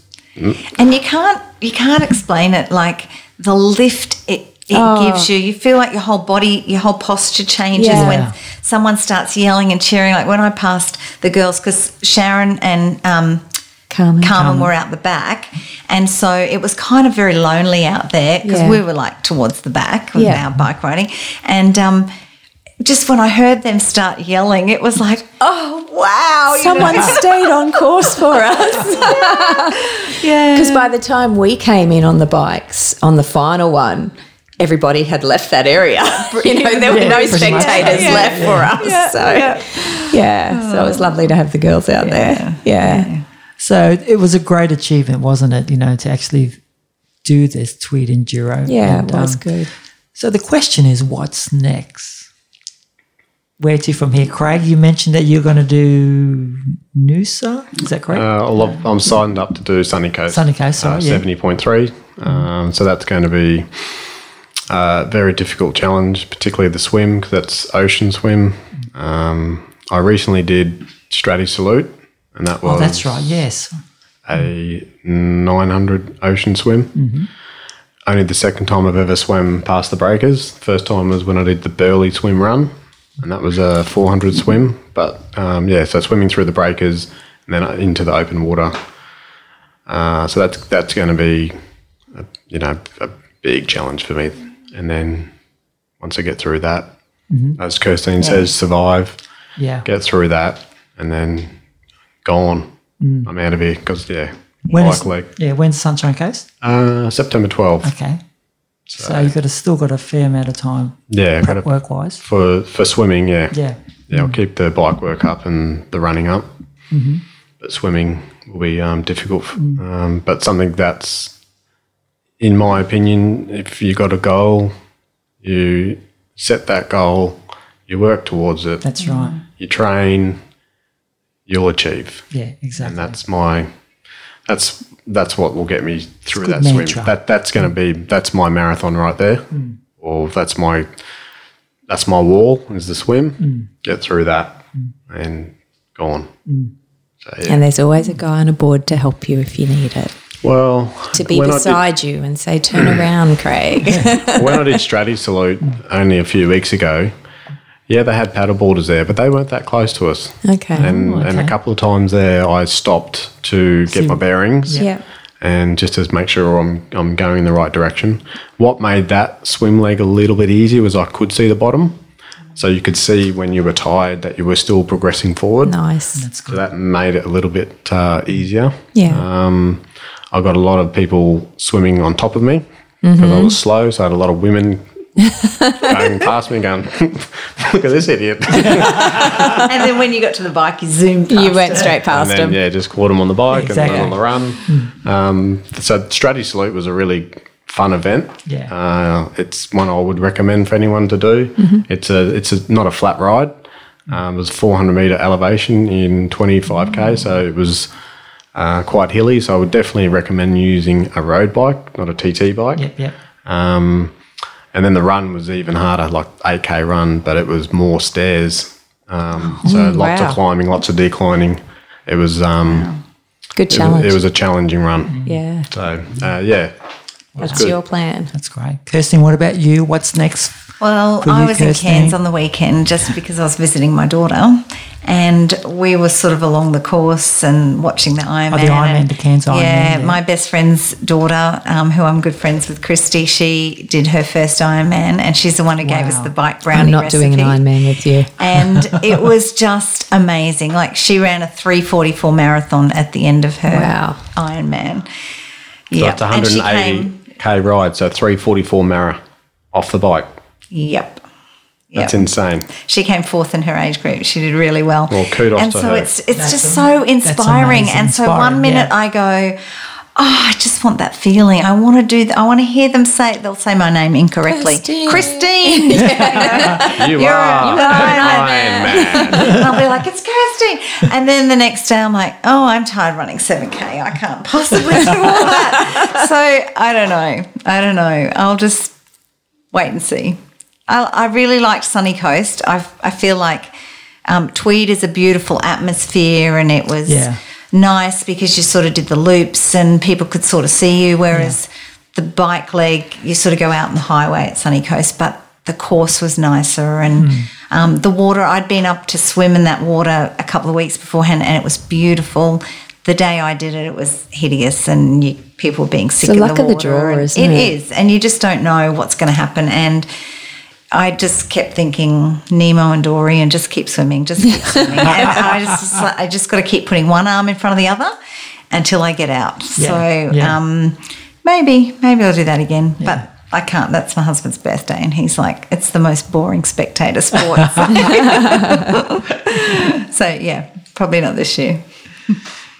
And you can't you can't explain it like the lift it it Oh. gives you. You feel like your whole body, your whole posture changes Yeah. when someone starts yelling and cheering. Like when I passed the girls, because Sharon and um, Carmen. Carmen were out the back, and so it was kind of very lonely out there because Yeah. we were like towards the back with Yeah. our bike riding, and um, just when I heard them start yelling, it was like, oh wow, you know? Someone stayed on course for us. yeah, Because by the time we came in on the bikes on the final one, everybody had left that area. you know, there were Yeah, no spectators Yeah. left for us. so, yeah. so it was lovely to have the girls out there. Yeah. So it was a great achievement, wasn't it? You know, to actually do this Tweed Enduro. Yeah, And, it was um, good. So the question is, what's next? Where to from here, Craig? You mentioned that you're going to do Noosa. Is that correct? Uh, I love, I'm signed up to do Sunny Coast. Sunny Coast, sorry, uh, yeah. 70.3. Um, so that's going to be a very difficult challenge, particularly the swim, because that's ocean swim. Um, I recently did Straddie Salute, and that was oh, that's right. Yes. a 900 ocean swim. Mm-hmm. Only the second time I've ever swam past the breakers. First time was when I did the Burleigh swim run, and that was a 400 swim. But um, yeah, so swimming through the breakers and then into the open water. Uh, so that's that's going to be, a, you know, a big challenge for me. And then once I get through that, as Kirstine says, survive, Yeah. get through that, and then gone. I'm out of here because yeah, When is. Yeah. When's Sunshine Coast? Uh, September 12th. Okay. So, you've got a, still got a fair amount of time Yeah, prep gotta- work wise. for for swimming. Yeah, Yeah. yeah. I'll keep the bike work up and the running up, but swimming will be um, difficult. f- Um, but something that's, in my opinion, if you got a goal, you set that goal, you work towards it, That's right. you train, you'll achieve. Yeah. Exactly. and that's my that's that's what will get me through good that swim. mantra. That that's going to be that's my marathon right there, Hmm. or that's my that's my wall is the swim. Hmm. Get through that and go on. So, yeah. And there's always a guy on a board to help you if you need it. well, To be when I did- beside you and say, turn around, Craig. when I did Straddie Salute only a few weeks ago, yeah, they had paddleboarders there, but they weren't that close to us. Okay. And, and a couple of times there, I stopped to get my bearings. yeah. and just to make sure I'm I'm going in the right direction. What made that swim leg a little bit easier was I could see the bottom, so you could see when you were tired that you were still progressing forward. Nice. That's So good. that made it a little bit uh, easier. Yeah. Um, I got a lot of people swimming on top of me because Mm-hmm. I was slow, so I had a lot of women going past me, going, "Look at this idiot!" and then when you got to the bike, you zoomed. Past you went it. straight and past then him. yeah, just caught him on the bike Exactly. and then on the run. Um, so Straddie Salute was a really fun event. Yeah. uh, it's one I would recommend for anyone to do. It's a it's a, not a flat ride. Um, it was 400 meter elevation in 25k, so it was uh, quite hilly. So I would definitely recommend using a road bike, not a TT bike. Yep. Yep. Um, and then the run was even harder, like 8k run, but it was more stairs. Um, so lots wow. of climbing, lots of declining. It was um, Good it was, challenge. it was a challenging run. yeah. So uh, yeah, That's good. your plan. That's great. Kirsten, what about you? What's next? Well, I you, was in Cairns on the weekend just because I was visiting my daughter, and we were sort of along the course and watching the Ironman. Oh, the Ironman, and- the Cairns Ironman, Yeah, yeah. my best friend's daughter, um, who I'm good friends with, Christy, she did her first Ironman, and she's the one who gave us the bike brownie. I'm brownie not doing an recipe. Ironman with you. and it was just amazing. Like she ran a 344 marathon at the end of her Wow. Ironman. so Yeah, it's 180k ride, so 344 Mara off the bike. Yep. That's insane. She came fourth in her age group. She did really well. Well, kudos and to so her. it's it's That's just am- so inspiring. And so Inspiring, one minute yeah. I go, oh, I just want that feeling. I want to do that. I want to hear them say it. They'll say my name incorrectly. Christine. Christine. You You're are a- you're an Iron Iron Man. Man. And I'll be like, it's Christine. And then the next day I'm like, oh, I'm tired running 7K. I can't possibly do all that. So I don't know. I don't know. I'll just wait and see. I, I really liked Sunny Coast. I, I feel like um, Tweed is a beautiful atmosphere and it was Yeah. nice because you sort of did the loops and people could sort of see you, whereas the bike leg, you sort of go out on the highway at Sunny Coast, but the course was nicer and um, the water, I'd been up to swim in that water a couple of weeks beforehand and it was beautiful. The day I did it, it was hideous and you, people were being sick the in luck the of the water. draw, isn't It it? is, and you just don't know what's going to happen. And I just kept thinking Nemo and Dory, and just keep swimming, just keep swimming. And I just, I just got to keep putting one arm in front of the other until I get out. Yeah, So yeah. um, maybe, maybe I'll do that again, but. I can't. That's my husband's birthday, and he's like, "It's the most boring spectator sport." so yeah, probably not this year.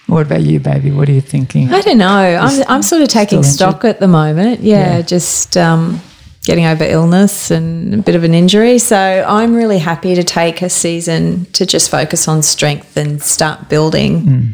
What about you, baby? What are you thinking? I don't know. I'm, I'm sort of taking stock at the moment. Yeah, Yeah. just um, getting over illness and a bit of an injury. So I'm really happy to take a season to just focus on strength and start building Hmm.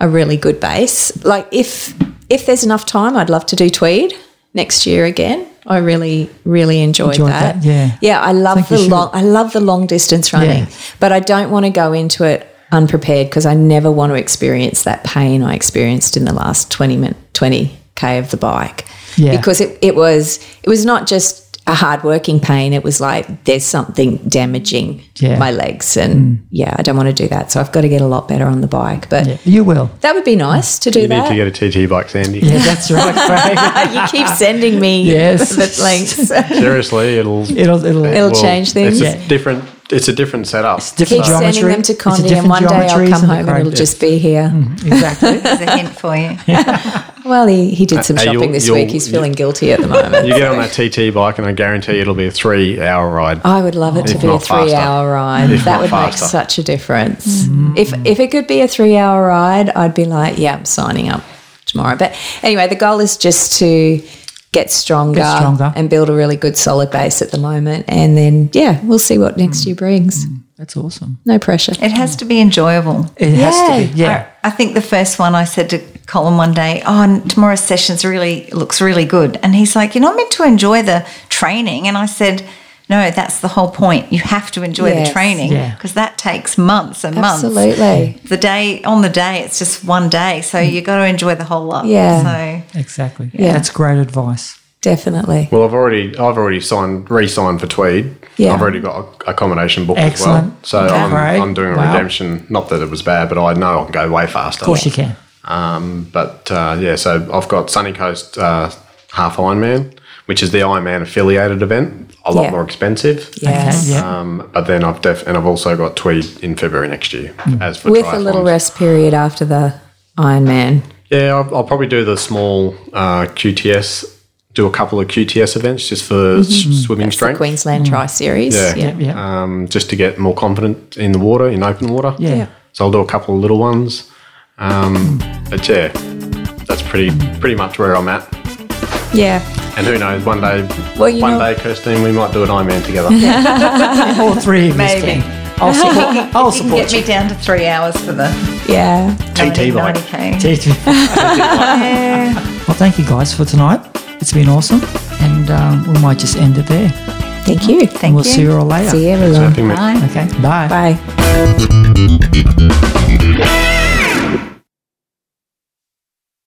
a really good base. Like if if there's enough time, I'd love to do tweed next year again. I really really enjoyed, Enjoyed that. that, yeah. Yeah, I love you the long I love the long distance running, Yeah. but I don't want to go into it unprepared because I never want to experience that pain I experienced in the last 20 min, 20k of the bike. Yeah. Because it, it was it was not just a hard working pain, it was like there's something damaging Yeah. Mm. my legs and yeah, I don't want to do that. So I've got to get a lot better on the bike. But Yeah, you will. that would be nice to do You need to get a TT bike, Sandy. Yeah, that's right, you keep sending me Yes. the links. Seriously, it'll It'll it'll, It'll change things. It's Yeah. a different. It's a different setup. Keep different geometry. sending them to Condi, and one day I'll come home and it'll just be here. exactly. There's a hint for you. Well, he, he did uh, some Uh, shopping you'll- this you'll- week. He's feeling guilty at the moment. You get on that TT bike, and I guarantee it'll be a three-hour ride. I would love it to be a not faster. three-hour ride. If that not would make such a difference. If if it could be a three-hour ride, I'd be like, yeah, I'm signing up tomorrow. But anyway, the goal is just to get stronger, Get stronger. and build a really good solid base at the moment, and then yeah, we'll see what next mm. year brings. Mm. That's awesome. No pressure. It has to be enjoyable. It has to be. Yeah. I, I think the first one I said to Colin one day, "Oh, tomorrow's session's really looks really good," and he's like, "You're not meant to enjoy the training," and I said. No, that's the whole point. You have to enjoy Yes. the training Yeah. because that takes months and months. Absolutely. The day on the day, it's just one day, so you've got to enjoy the whole lot. Yeah. So Exactly. Yeah. That's great advice. Definitely. Well, I've already I've already signed re-signed for Tweed. Yeah. I've already got a accommodation booked Excellent. as well. So Okay. I'm, Great. I'm doing a Wow. redemption. Not that it was bad, but I know I can go way faster. Of course you can. Um, but uh, yeah, so I've got Sunny Coast uh, Half Ironman, which is the Ironman affiliated event. A lot Yeah. more expensive. Yes. Okay, yeah. Um, but then I've def- and I've also got Tweed in February next year as for With a little rest period after the Ironman. Yeah, I'll, I'll probably do the small uh, QTS. Do a couple of QTS events just for s- swimming The strength. Queensland Tri Series. Yeah. Yeah. Yeah. Yeah. um, just to get more confident in the water, in open water. Yeah. Yeah. So I'll do a couple of little ones. Um, but yeah, that's pretty pretty much where I'm at. Yeah. And who knows, one day, Well, one know- day, Kirstine, we might do an Ironman together. All three of us Maybe. can. I'll support, I'll you can support get me down to three hours for the Yeah. TT bike. 90k. you. well, thank you guys for tonight. It's been awesome. And um, we might just end it there. Thank you. Thank you. we'll you. see you all later. See you everyone. Surfing, mate. Bye. Okay. Bye. Bye.